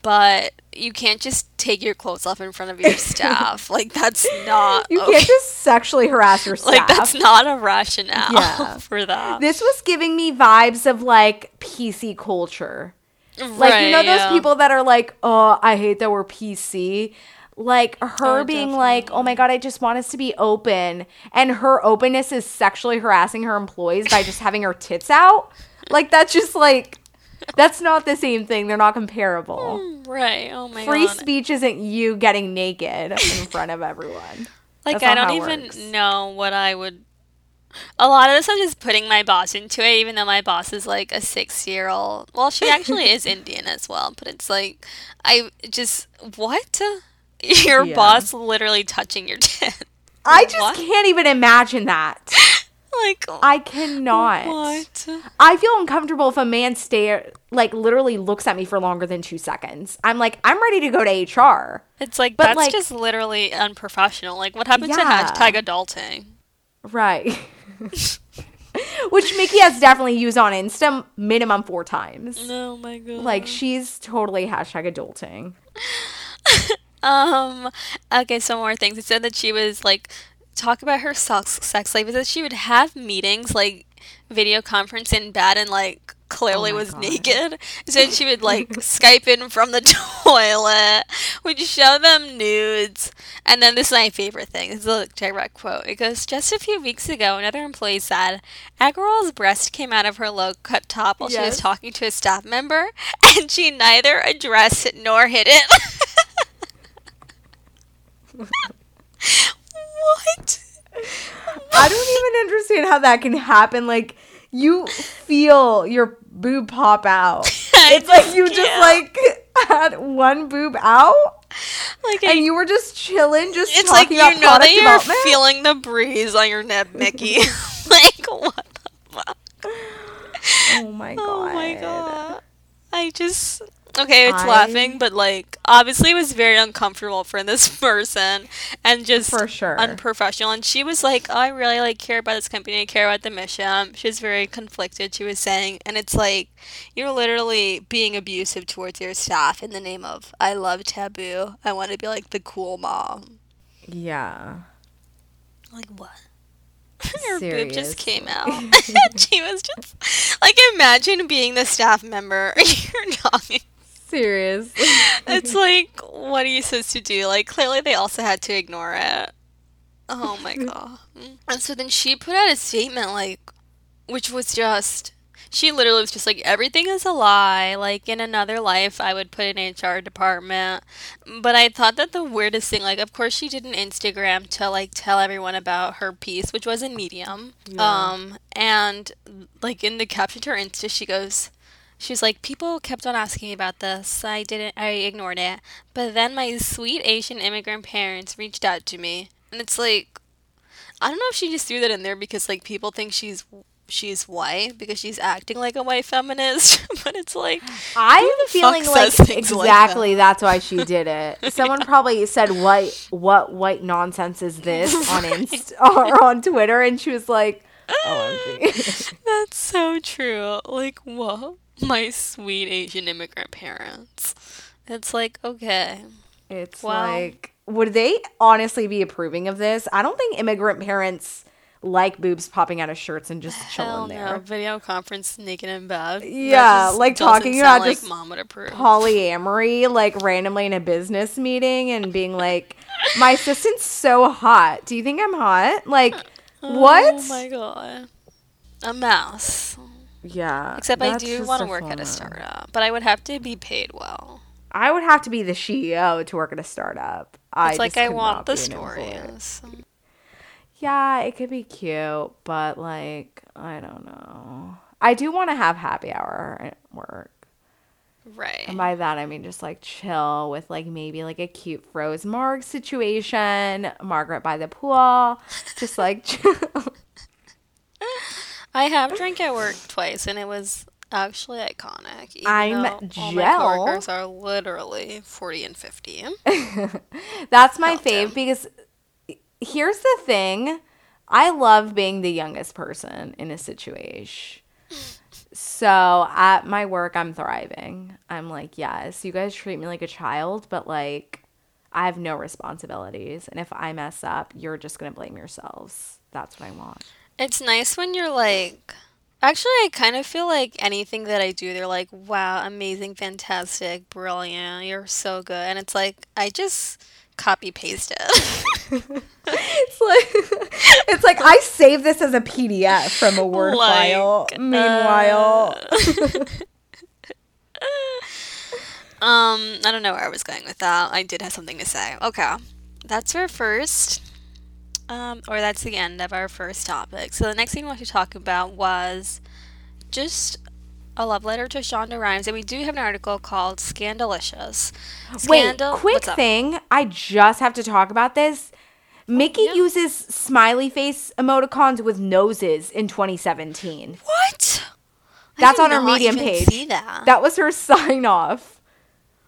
but you can't just take your clothes off in front of your staff. like that's not You okay. can't just sexually harass your staff. like that's not a rationale Yeah. for that. This was giving me vibes of like PC culture. Like you know those yeah. people that are like, "Oh, I hate that we're PC." Like her Oh, being like, "Oh my god, I just want us to be open." And her openness is sexually harassing her employees by just having her tits out. Like that's just like That's not the same thing. They're not comparable. Hmm, right. Oh my God. Free god. speech isn't you getting naked in front of everyone. Like I don't even works. know what I would. A lot of this, I'm just putting my boss into it, even though my boss is like a six-year-old. Well, she actually is Indian as well, but it's like I just what your Yeah. boss literally touching your tit. I just What? can't even imagine that. Like I cannot. what? I feel uncomfortable if a man stare like literally looks at me for longer than two seconds. I'm like, I'm ready to go to HR. It's like But, that's like- just literally unprofessional. Like what happened to hashtag adulting? Right. Which Miki has definitely used on Insta minimum four times. Oh my god. Like she's totally hashtag adulting. Um. Okay. Some more things. It said that she was like talk about her sex sex life. is that she would have meetings like video conference in bed and like clearly Oh was God. naked. Said she would like Skype in from the toilet. Would show them nudes. And then this is my favorite thing. This is a direct quote. It goes, Just a few weeks ago, another employee said, a girl's breast came out of her low cut top while she was talking to a staff member, and she neither addressed it nor hid it. What? I don't even understand how that can happen. Like you feel your boob pop out. It's like you just can't. like had one boob out like I- and you were just chilling, just it's like talking you about know that you're development. feeling the breeze on your neck, Miki. like what the fuck? oh my god. Oh my god. I just okay, it's I- laughing, but like obviously it was very uncomfortable for this person and just For sure. unprofessional. And she was like, oh, I really like care about this company, I care about the mission. She was very conflicted, she was saying, and it's like you're literally being abusive towards your staff in the name of I love taboo. I want to be like the cool mom. Yeah. Like what? Her boob just came out. She was just like, imagine being the staff member. You're talking. Seriously. It's like, what are you supposed to do? Like, clearly they also had to ignore it. Oh my god. And so then she put out a statement, like, which was just. She literally was just like, everything is a lie. Like, in another life, I would put an HR department. But I thought that the weirdest thing, like, of course, she did an Instagram to, like, tell everyone about her piece, which was in Medium. Yeah. Um, and, like, in the caption to her Insta, she goes, She's like, people kept on asking me about this. I didn't, I ignored it. But then my sweet Asian immigrant parents reached out to me. And it's like, I don't know if she just threw that in there because, like, people think she's she's white because she's acting like a white feminist. but it's like, I'm the feeling like things like exactly that's why she did it. Someone probably said, "What what white nonsense is this?" on Inst or on Twitter, and she was like, oh, "OMG." that's so true. Like, whoa, my sweet Asian immigrant parents. It's like, okay. it's Wow. like, would they honestly be approving of this? I don't think immigrant parents like boobs popping out of shirts and just chilling no. there. Video conference naked in bed. Yeah, like talking about like just mom would approve. polyamory like randomly in a business meeting and being like my assistant's so hot do you think i'm hot like oh what Oh my god. A mess. Yeah Except I do want to work at a startup, but I would have to be paid well. i would have to be the ceo to work at a startup i It's like just I want the be an employee. stories. yeah it could be cute but like i don't know i do want to have happy hour at work Right. And by that I mean just like chill with like maybe like a cute Froze Marg situation, Margaret by the pool, just like chill. I have drank at work twice, and it was actually iconic. Even I'm though All my coworkers are literally forty and fifty. That's my Felt fave because here's the thing. I love being the youngest person in a situation. So at my work, I'm thriving. I'm like, yes, you guys treat me like a child, but like, I have no responsibilities. And if I mess up, you're just going to blame yourselves. That's what I want. It's nice when you're like. Actually, I kind of feel like anything that I do, they're like, "Wow, amazing, fantastic, brilliant, you're so good," and it's like I just copy paste it. It's like it's like I saved this as a PDF from a Word Like, file. Meanwhile, uh, Um, I don't know where I was going with that. I did have something to say. Okay. That's our first um, or that's the end of our first topic. So the next thing we want to talk about was just a love letter to Shonda Rhimes, and we do have an article called "Scandalicious." Scandal- Wait, quick thing. I just have to talk about this. Miki yeah. uses smiley face emoticons with noses in 2017. What? That's on her Medium page. See that? That was her sign off.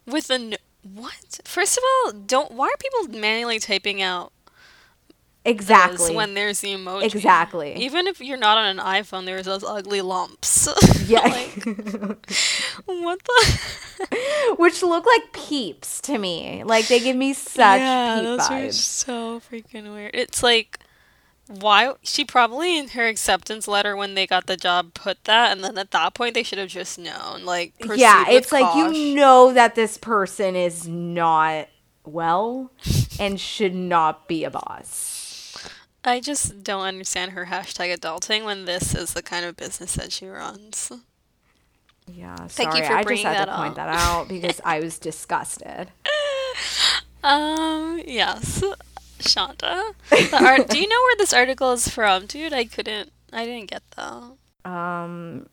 with the n- what? First of all, don't. Why are people manually typing out Exactly. when there's the emoji? Exactly. Even if you're not on an iPhone, there's those ugly lumps. yeah. like, what the? Which look like peeps to me. Like they give me such peep those are so freaking weird. It's like why she probably in her acceptance letter when they got the job put that, and then at that point they should have just known. Like, yeah, it's like caution. you know that this person is not well and should not be a boss. I just don't understand her hashtag adulting when this is the kind of business that she runs. Yeah, Thank you for I just bringing had that to point up. that out because I was disgusted. Um, yes, Shonda. The art. do you know where this article is from, dude? I couldn't. I didn't get that, Um,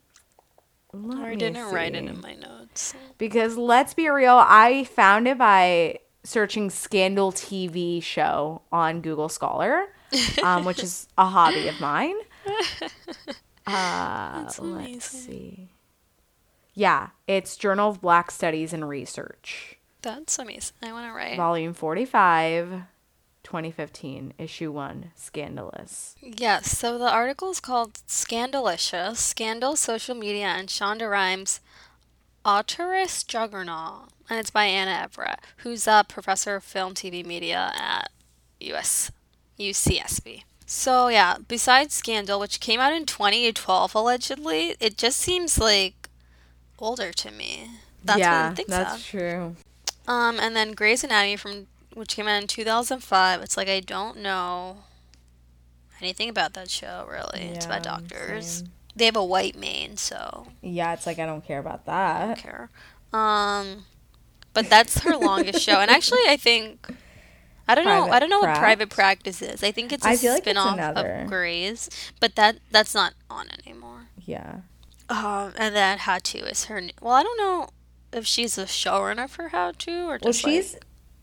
I didn't write it in my notes. because let's be real, I found it by searching Scandal TV show on Google Scholar, um, which is a hobby of mine. Uh, That's let's see. Yeah, it's Journal of Black Studies and Research, That's amazing. I want to write. volume 45, 2015, issue 1, Scandalous. Yes, so the article is called Scandalicious Scandal, Social Media, and Shonda Rhimes' Auteurist Juggernaut. And it's by Anna Everett, who's a professor of film, TV, media at US, UCSB. So, yeah, besides Scandal, which came out in 2012 allegedly, it just seems like older to me. That's what I think that's so. true. Um, and then Grey's Anatomy from which came out in 2005. It's like I don't know anything about that show really. it's about doctors. same. They have a white main, so Yeah, it's like I don't care about that. I don't care. Um, but that's her longest show, and actually, I think I don't know. I don't know what private practice is. I think it's a I feel like spin-off another. of Grey's, but that that's not on anymore. Yeah. Um, and then How To is her. n- Well, I don't know if she's a showrunner for How To or just Well, like- she's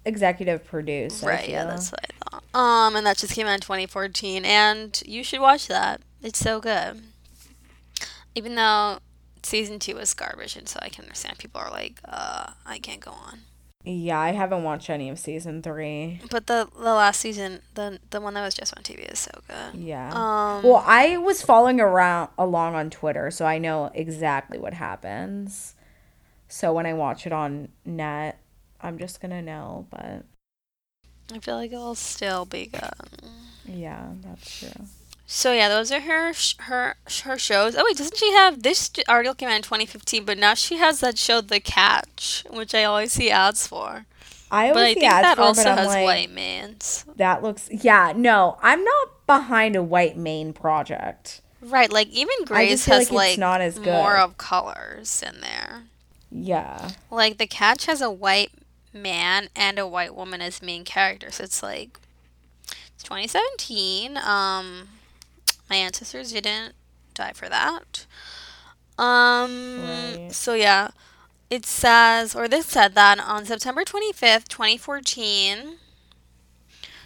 executive produced. I Right, yeah, that's what I thought. Um, and that just came out in 2014, and you should watch that. It's so good. Even though season two was garbage, and so I can understand people are like, uh, I can't go on. Yeah, I haven't watched any of season three. But the the last season, the the one that was just on TV, is so good. Yeah. Um, well, I was following around along on Twitter, so I know exactly what happens. So when I watch it on net, I'm just gonna know. But I feel like it'll still be good. yeah, that's true. So yeah, those are her her her shows. Oh wait, doesn't she have this article came out in 2015? But now she has that show, The Catch, which I always see ads for. I But always I see think ads that for also but has like, white mans. That looks. Yeah, no, I'm not behind a white main project. Right, like even Grey's has like like, it's not as good. more of colors in there. Yeah. Like the catch has a white man and a white woman as main characters. It's like it's 2017. Um, my ancestors didn't die for that. Um, Right. so yeah, it says, or this said that on September 25th, 2014,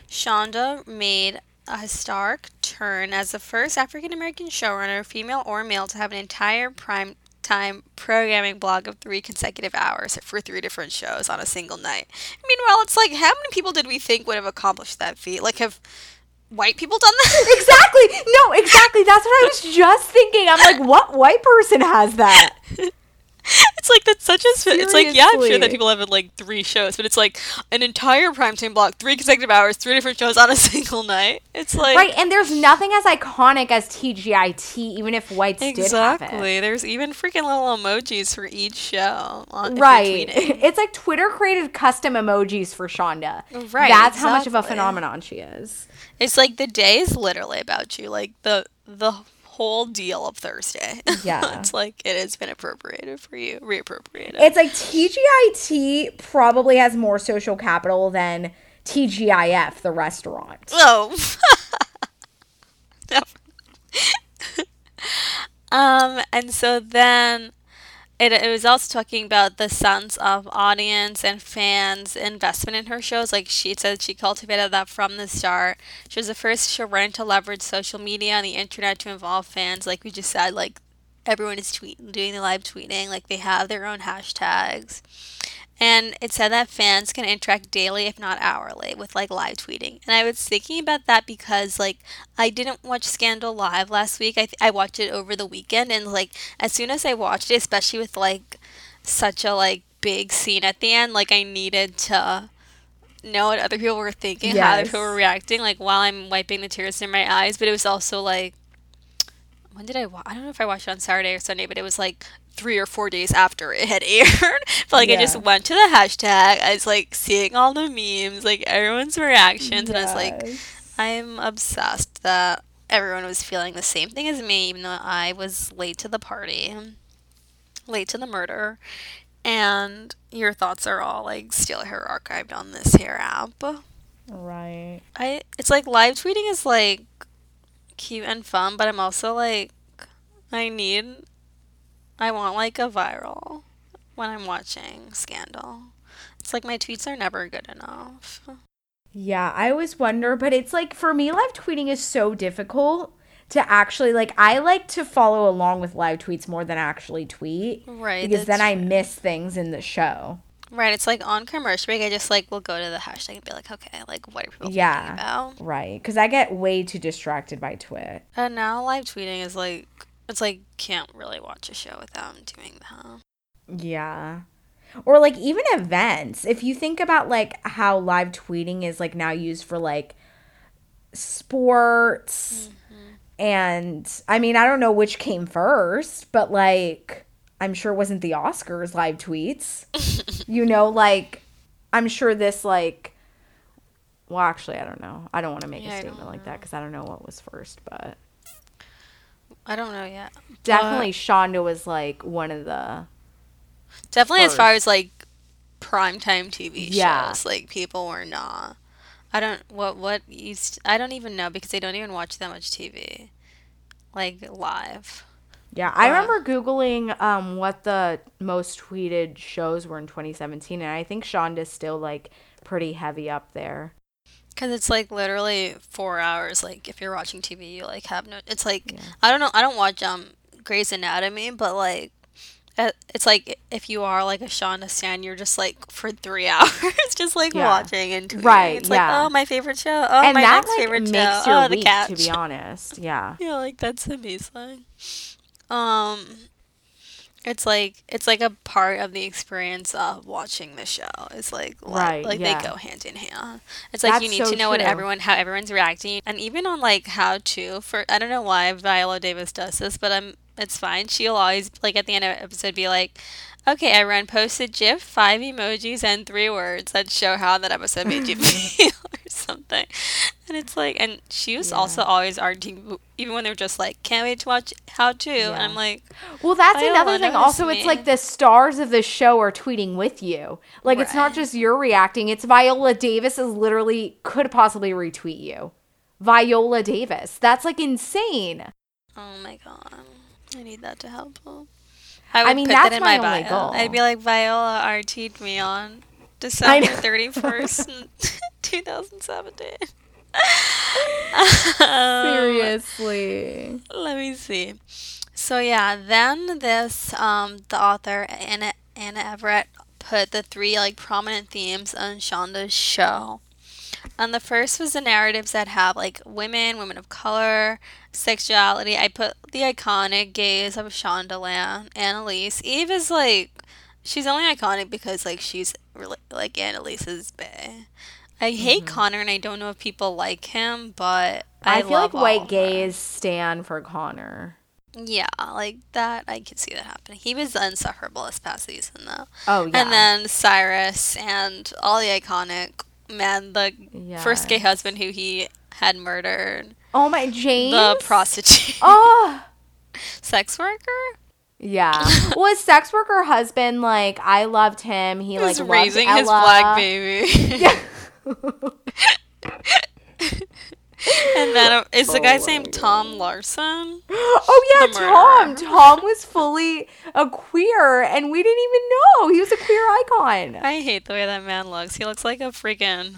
Shonda made a historic turn as the first African American showrunner, female or male, to have an entire prime time programming block of three consecutive hours for three different shows on a single night. Meanwhile, it's like, how many people did we think would have accomplished that feat? Like, have white people done that? Exactly. No, exactly. That's what I was just thinking. I'm like, what white person has that? it's like that's such a. It's like yeah, I'm sure that people have like three shows, but it's like an entire primetime block, three consecutive hours, three different shows on a single night. It's like Right, and there's nothing as iconic as TGIT, even if whites did have it. exactly. There's even freaking little emojis for each show. On, Right. It's like Twitter created custom emojis for Shonda. Right, That's how much of a phenomenon she is. It's like the day is literally about you. Like the the whole deal of Thursday. Yeah. it's like it has been appropriated for you, reappropriated. It's like TGIT probably has more social capital than TGIF, the restaurant. oh. um, and so then it, it was also talking about the sense of audience and fans investment in her shows. Like she said, she cultivated that from the start. She was the first showrunner to leverage social media and the internet to involve fans. Like we just said, like everyone is tweeting, doing the live tweeting. Like they have their own hashtags. And it said that fans can interact daily, if not hourly, with like live tweeting. And I was thinking about that because like I didn't watch Scandal live last week. I, th- I watched it over the weekend, and like as soon as I watched it, especially with like such a like big scene at the end, like I needed to know what other people were thinking, how other people were reacting, like while I'm wiping the tears in my eyes. But it was also like when did I watch? I don't know if I watched it on Saturday or Sunday, but it was like three or four days after it had aired. but like I just went to the hashtag. I was like seeing all the memes, like everyone's reactions, and I was like, I'm obsessed that everyone was feeling the same thing as me, even though I was late to the party, late to the murder. And your thoughts are all like still here archived on this here app. right. I it's like live tweeting is like cute and fun, but I'm also like I need I want like a viral when I'm watching Scandal. It's like my tweets are never good enough. Yeah, I always wonder, but it's like for me, live tweeting is so difficult to actually like. I like to follow along with live tweets more than actually tweet Right. because then I miss things in the show. Right, it's like on commercial break. I just like will go to the hashtag and be like, okay, like what are people Yeah. about? Right, because I get way too distracted by Twit. And now live tweeting is like it's like can't really watch a show without doing that. Yeah. Or like even events. If you think about like how live tweeting is like now used for like sports mm-hmm. and I mean I don't know which came first, but like I'm sure it wasn't the Oscars live tweets. you know, like I'm sure this like well actually I don't know. I don't want to make Yeah, a statement like that cuz I don't know what was first, but I don't know yet. definitely Shonda was like one of the Definitely as far as like primetime TV Yeah. shows, like people were not. I don't what what used I don't even know because I don't even watch that much TV, like live. Yeah, I Uh, remember googling um what the most tweeted shows were in 2017, and I think Shonda's still like pretty heavy up there. Cause it's like literally four hours. Like if you're watching TV, you like have no. It's like Yeah. I don't know. I don't watch um Grey's Anatomy, but like uh, it's like if you are like a Shonda stan, you're just like for three hours, just like Yeah. watching and tweeting. Right, It's yeah. like oh my favorite show. Oh and my that next like favorite makes show. your oh the week, cat. to be honest. Yeah, Yeah, like that's the baseline. Um it's like it's like a part of the experience of watching the show. It's like Right, like yeah. they go hand in hand. It's like you need so to know what everyone how everyone's reacting and even on like how to for I don't know why Viola Davis does this, but I'm it's fine. She'll always like at the end of an episode be like Okay, everyone posted GIF, five emojis, and three words that show how that episode made you feel, or something. And it's like, and she was Yeah. also always arguing, even when they were just like, "Can't wait to watch how to," and I'm like, Well, that's another thing. Also, notice it's me. like the stars of the show are tweeting with you. Like it's not just you're reacting. It's Viola Davis is literally could possibly retweet you. Viola Davis. That's like insane. "Oh my god, I need that to help." I would mean, put that's that in my my, only bio. goal. I'd be like, Viola RT'd me on December thirty first, two thousand seventeen. Um, Seriously. Let me see. So yeah, then this um the author Anna Anna Everett put the three like prominent themes on Shonda's show. And the first was the narratives that have like women, women of color, sexuality. I put the iconic gaze of Shondaland, Annalise. Eve is like she's only iconic because like she's really like Annalise's bae. I hate mm-hmm. Connor and I don't know if people like him, but I, I, feel like white gays stand for Connor. yeah, like that. I can see that happening. He was the insufferable this past season, though. Oh yeah. And then Cyrus and all the iconic men, the first gay husband who he had murdered, oh my James. the prostitute. Oh, Sex worker? Yeah. well, his sex worker husband, like, I loved him. He, like, He's raising his black baby. Yeah. And then is the Oh guy's my name Tom Larsen? Oh yeah, Tom. Tom was fully a queer, and we didn't even know he was a queer icon. I hate the way that man looks. He looks like a freaking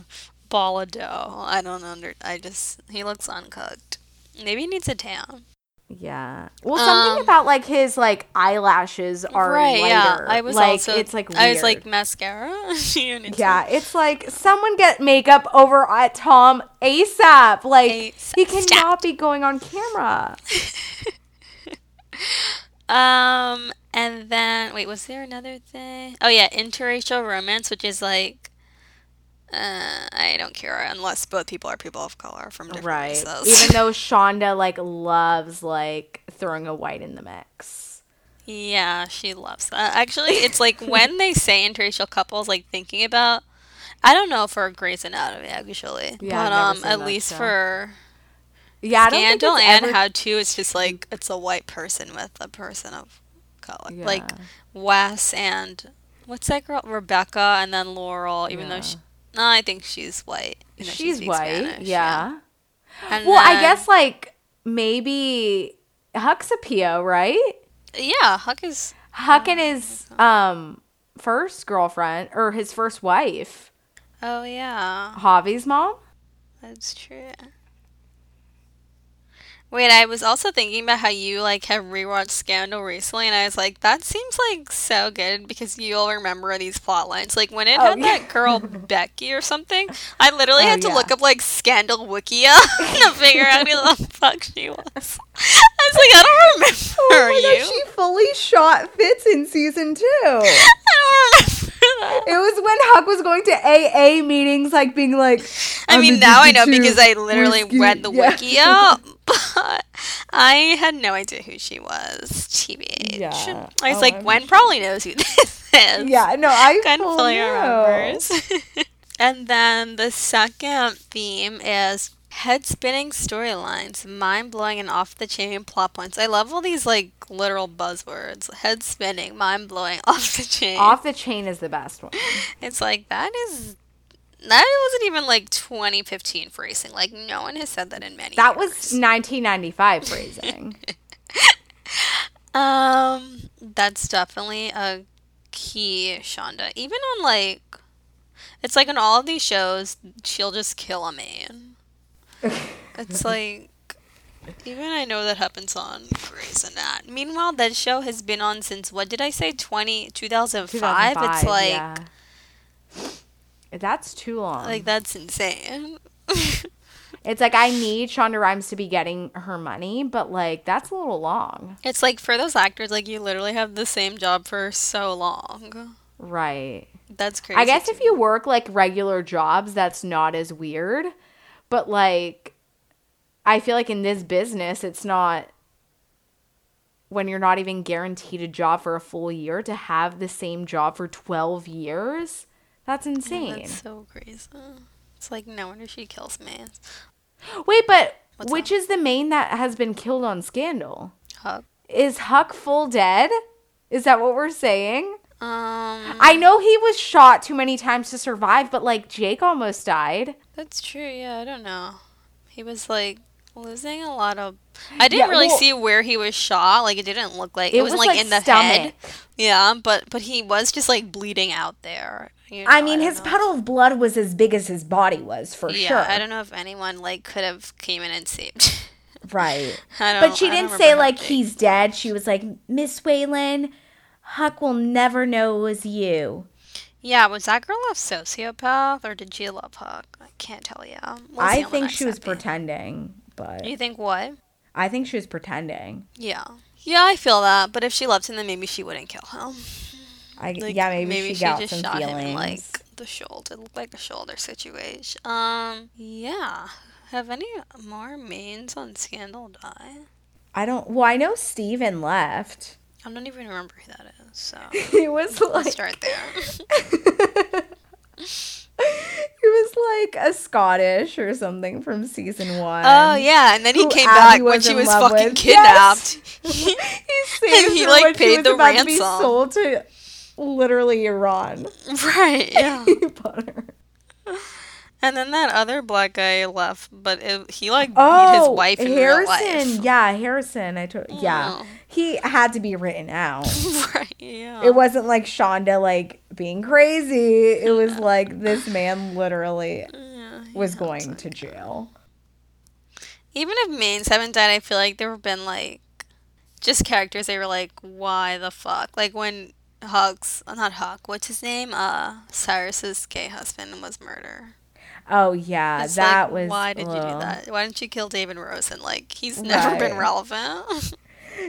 ball of dough. I don't under. I just he looks uncooked. Maybe he needs a tan. Yeah. Well, something Um, about like his like eyelashes are right? lighter. Yeah. I was like also. it's like I was like mascara. Need to- Yeah, it's like someone get makeup over at Tom ASAP. Like ASAP. he cannot be going on camera. Um, and then wait, was there another thing? Oh yeah, interracial romance, which is like, uh, I don't care unless both people are people of color from different Right. races. Even though Shonda like loves like throwing a white in the mix. yeah, she loves that. Actually, it's like when they say interracial couples, like thinking about. I don't know for Grey's Anatomy actually, Yeah, but um, at least show. for Yeah, I Scandal and ever- How to, it's just like it's a white person with a person of color, Yeah. like Wes and what's that girl Rebecca, and then Laurel. Even Yeah. though she, no, I think she's white. you know, she she's white. Spanish, yeah. And Well, I guess like maybe Huck's a PO, right? yeah, Huck is. Huck and his um first girlfriend or his first wife, Oh yeah, Javi's mom. that's true. Wait, I was also thinking about how you like have rewatched Scandal recently, and I was like, that seems like so good because you'll remember these plot lines. Like when it Oh, had yeah. that girl Becky or something, I literally Oh, had to yeah. look up like Scandal Wikia to figure out who the fuck she was. I was like, I don't remember Oh you. She fully shot Fitz in season two. I don't remember. It was when Huck was going to AA meetings, like being like, I mean, now I know because I literally whiskey. read the Yeah. wiki out, oh, but I had no idea who she was. TBH. Yeah. I was Oh, like, I'm Gwen probably knows who this is. yeah, no, I Gwen fully fully know. remembers. and then the second theme is head spinning storylines, mind blowing and off the chain plot points. I love all these like literal buzzwords. Head spinning, mind blowing, off the chain. Off the chain is the best one. It's like that is that wasn't even like 2015 phrasing. Like no one has said that in many. That was 1995 phrasing. um that's definitely a key Shonda. Even on like it's like on all of these shows, she'll just kill a man. It's like even I know that happens on Grey's Anatomy. Meanwhile, that show has been on since what did I say? 20, 2005? It's like yeah. That's too long. like that's insane. it's like I need Shonda Rhimes to be getting her money, but like that's a little long. It's like for those actors, like you literally have the same job for so long. Right. That's crazy. I guess to if you work like regular jobs, that's not as weird. But like, I feel like in this business, it's not when you're not even guaranteed a job for a full year to have the same job for 12 years. That's insane. That's so crazy. It's like no wonder she kills me. Wait, but What's which is the main that has been killed on Scandal? Huck. Is Huck full dead? Is that what we're saying? Um, I know he was shot too many times to survive, but like Jake almost died. that's true. Yeah, I don't know. He was like losing a lot of. I didn't Yeah, really well- see where he was shot. Like it didn't look like it, It wasn't like, like, in the stomach. head. Yeah, but but he was just like bleeding out there. you I mean, don't his know. puddle of blood was as big as his body was, for Yeah, sure. I don't know if anyone like could have came in and saved. Right. I But she I didn't say, like, he's dead. She was like, Miss Whalen, Huck will never know it was you. Yeah, was that girl a sociopath or did she love Huck? I can't tell you. I think she was pretending, but You think what? I think she was pretending. Yeah. Yeah, I feel that. But if she loved him, then maybe she wouldn't kill him. I Like, yeah, maybe, she, got some shot feelings. him like the shoulder. It looked like a shoulder situation. Um, yeah. Have any more mains on Scandal die? I don't. Well, I know Steven left. I don't even remember who that is. So He was like, start there. he was like a Scottish or something from season one. Oh yeah, and then he came Abby back when she was fucking with. kidnapped. he saved he, her like, when paid she was the about to be ransom. sold to literally Iran. right. Yeah. He bought her. And then that other black guy left, but it, he like beat Oh, his wife in Harrison. real life. Yeah, Harrison. I told. Yeah, Oh. he had to be written out. right. Yeah. It wasn't like Shonda like being crazy. It was like this man literally Yeah, was going to jail. Even if mains haven't died, I feel like there have been like just characters they were like, why the fuck? Like when Huck's not Huck, what's his name? Uh Cyrus's gay husband was murdered. Oh yeah, It's that like, was. why did you do that? Why didn't you kill David Rosen? Like he's never been relevant.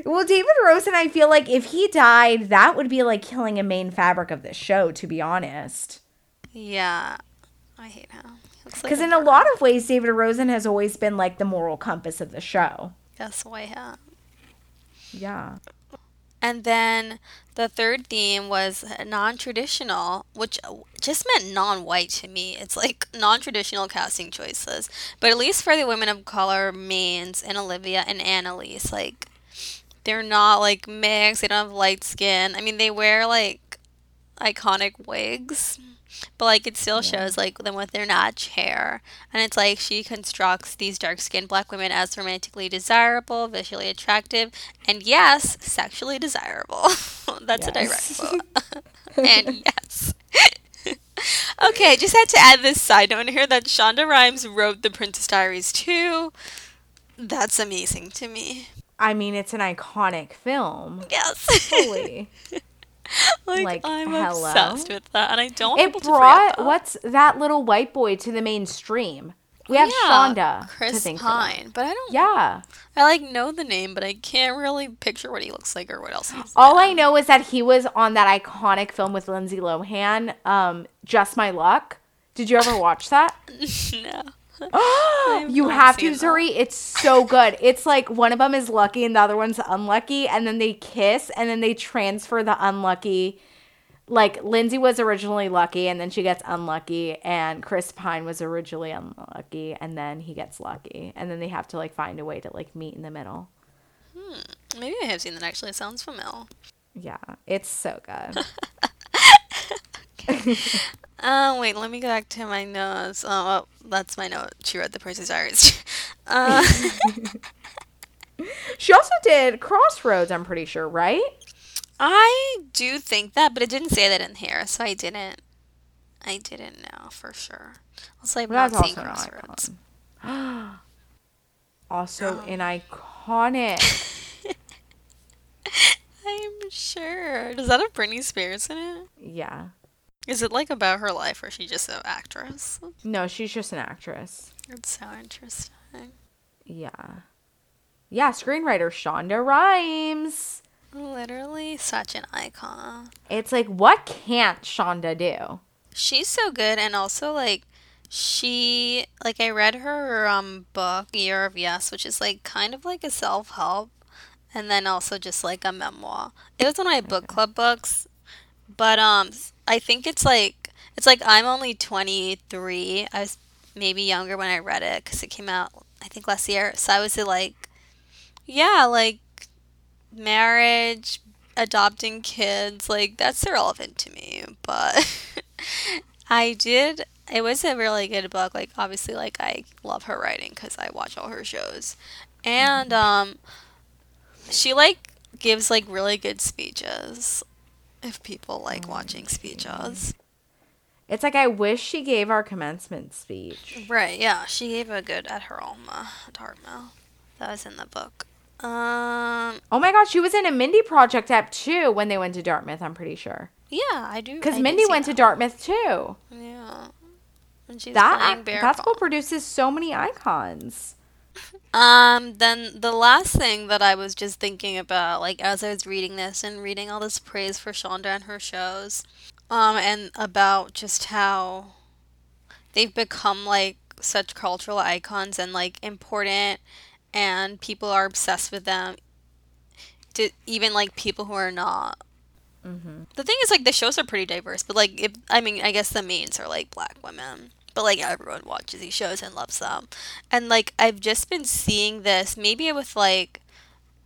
Well, David Rosen, I feel like if he died, that would be like killing a main fabric of the show. To be honest, yeah. I hate him. Looks like because in a lot of ways, David Rosen has always been like the moral compass of the show. Yes, white Yeah. Yeah. And then the third theme was non traditional, which uh, just meant non white to me. It's like non traditional casting choices. But at least for the women of color, Mains and Olivia and Annalise, like, they're not like mixed. They don't have light skin. I mean, they wear like iconic wigs. But like it still shows like them with their notch hair, and it's like she constructs these dark-skinned black women as romantically desirable, visually attractive, and yes, sexually desirable. That's a direct quote. and yes. okay, just had to add this side note here that Shonda Rhimes wrote The Princess Diaries too. That's amazing to me. I mean, it's an iconic film. Yes. Fully. like, Like, I'm hello? obsessed with that, and I don't it brought what's that little white boy to the mainstream. We have Shonda Chris to thank for Pine, but I don't. Yeah. I like know the name, but I can't really picture what he looks like or what else he's. All I know is that he was on that iconic film with Lindsay Lohan, um, Just My Luck. Did you ever watch that? no. you have to, that. Zuri. It's so good. It's like one of them is lucky and the other one's unlucky, and then they kiss and then they transfer the unlucky. Like Lindsay was originally lucky, and then she gets unlucky, and Chris Pine was originally unlucky, and then he gets lucky, and then they have to like find a way to like meet in the middle. Hmm. Maybe I have seen that. Actually, it sounds familiar. Yeah, it's so good. Uh, wait. Let me go back to my notes. Oh, that's my note. She wrote the Princess Diaries. uh, she also did Crossroads. I'm pretty sure, right? I do think that, but it didn't say that in here, so I didn't. I didn't know for sure. Also, I've not seen Crossroads. Also an iconic. I'm sure. Does that have Britney Spears in it? yeah. Is it like about her life, or is she just an actress? No, she's just an actress. It's so interesting. Yeah. Yeah, screenwriter Shonda Rhimes. Literally such an icon. It's like, what can't Shonda do? She's so good, and also like she like I read her um book Year of Yes, which is like kind of like a self help, and then also just like a memoir. It was one of my book club books, but um I think it's like it's like I'm only 23. I was maybe younger when I read it because it came out I think last year. So I was like, yeah, like marriage, adopting kids, like that's irrelevant to me. But I did. It was a really good book. Like obviously, like I love her writing because I watch all her shows, and um, she like gives like really good speeches. If people like watching speeches, It's like, I wish she gave our commencement speech. right? Yeah, she gave a good at her alma, Dartmouth. That was in the book. Um, Oh my gosh, she was in a Mindy Project app too when they went to Dartmouth, I'm pretty sure. yeah, I do. Because Mindy went to. Dartmouth too. Yeah, and she's That playing that school produces so many icons. Um, then the last thing that I was just thinking about, like as I was reading this and reading all this praise for Shonda and her shows, um, and about just how they've become like such cultural icons and like important, and people are obsessed with them. To even like people who are not. The thing is, like the shows are pretty diverse, but like if I mean, I guess the mains are like black women, but like everyone watches these shows and loves them. And like I've just been seeing this maybe with like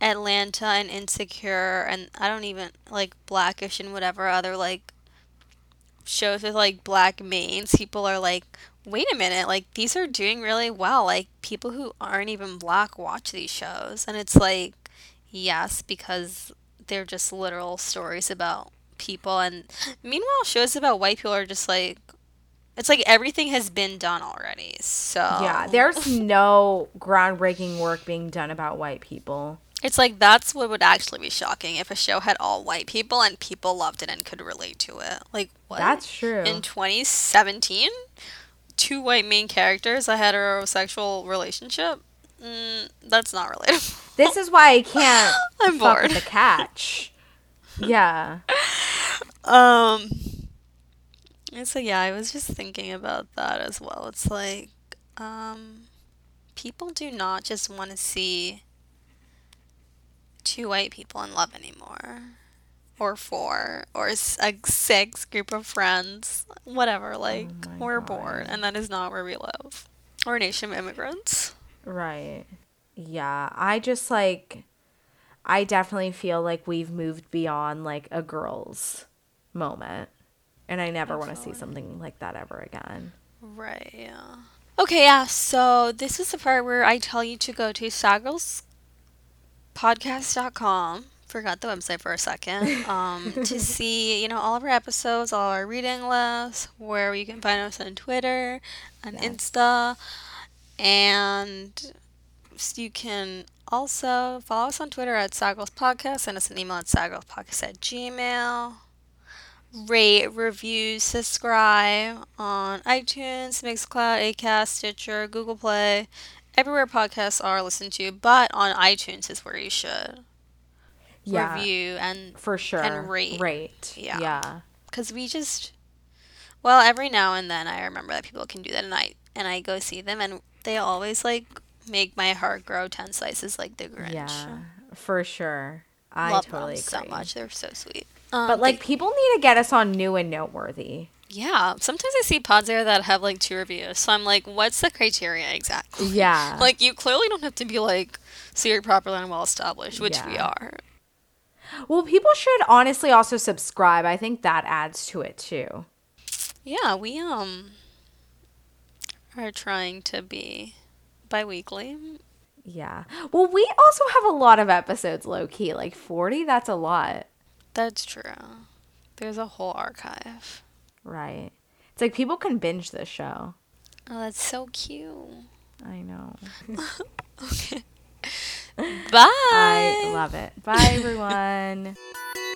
Atlanta and Insecure and I don't even like Blackish and whatever other like shows with like black mains. People are like, wait a minute, like these are doing really well. Like people who aren't even black watch these shows. And it's like, yes, because they're just literal stories about people. And meanwhile, shows about white people are just like, it's like everything has been done already. So Yeah, there's no groundbreaking work being done about white people. It's like that's what would actually be shocking if a show had all white people and people loved it and could relate to it. Like what? That's true. In 2017, two white main characters, a heterosexual relationship. Mm, that's not relatable. This is why I can't I'm bored. the catch. Yeah. Um. And so yeah, I was just thinking about that as well. It's like, um, people do not just want to see two white people in love anymore, or four, or a six group of friends, whatever. Like Oh we're God. bored, and that is not where we live. We're a nation of immigrants. Right. Yeah. I just like I definitely feel like we've moved beyond like a girl's moment. And I never want to see something like that ever again. Right, yeah. Okay, yeah, so this is the part where I tell you to go to sagalspodcast.com. Forgot the website for a second. Um, to see, you know, all of our episodes, all our reading lists, where you can find us on Twitter, on Yes. Insta, and you can also follow us on Twitter at Sagals Podcast, send us an email at sagalspodcast at gmail rate, review, subscribe on iTunes, Mixcloud, Acast, Stitcher, Google Play, everywhere podcasts are listened to. But on iTunes is where you should Yeah. review and For sure. and rate. Rate. Yeah. Yeah. because we just well every now and then I remember that people can do that and I and I go see them and they always like make my heart grow ten slices like the Grinch. Yeah. For sure. I Love totally them so much. They're so sweet. Um, But like they- people need to get us on new and noteworthy. Yeah, sometimes I see pods there that have like two reviews. So I'm like, what's the criteria exactly? Yeah. Like you clearly don't have to be like super popular and well established, which we are. Well, people should honestly also subscribe. I think that adds to it too. Yeah, we um are trying to be bi-weekly. Yeah. Well, we also have a lot of episodes low key. Like 40, that's a lot. That's true. There's a whole archive. Right. It's like people can binge this show. Oh, that's so cute. I know. Okay. Bye. I love it. Bye, everyone.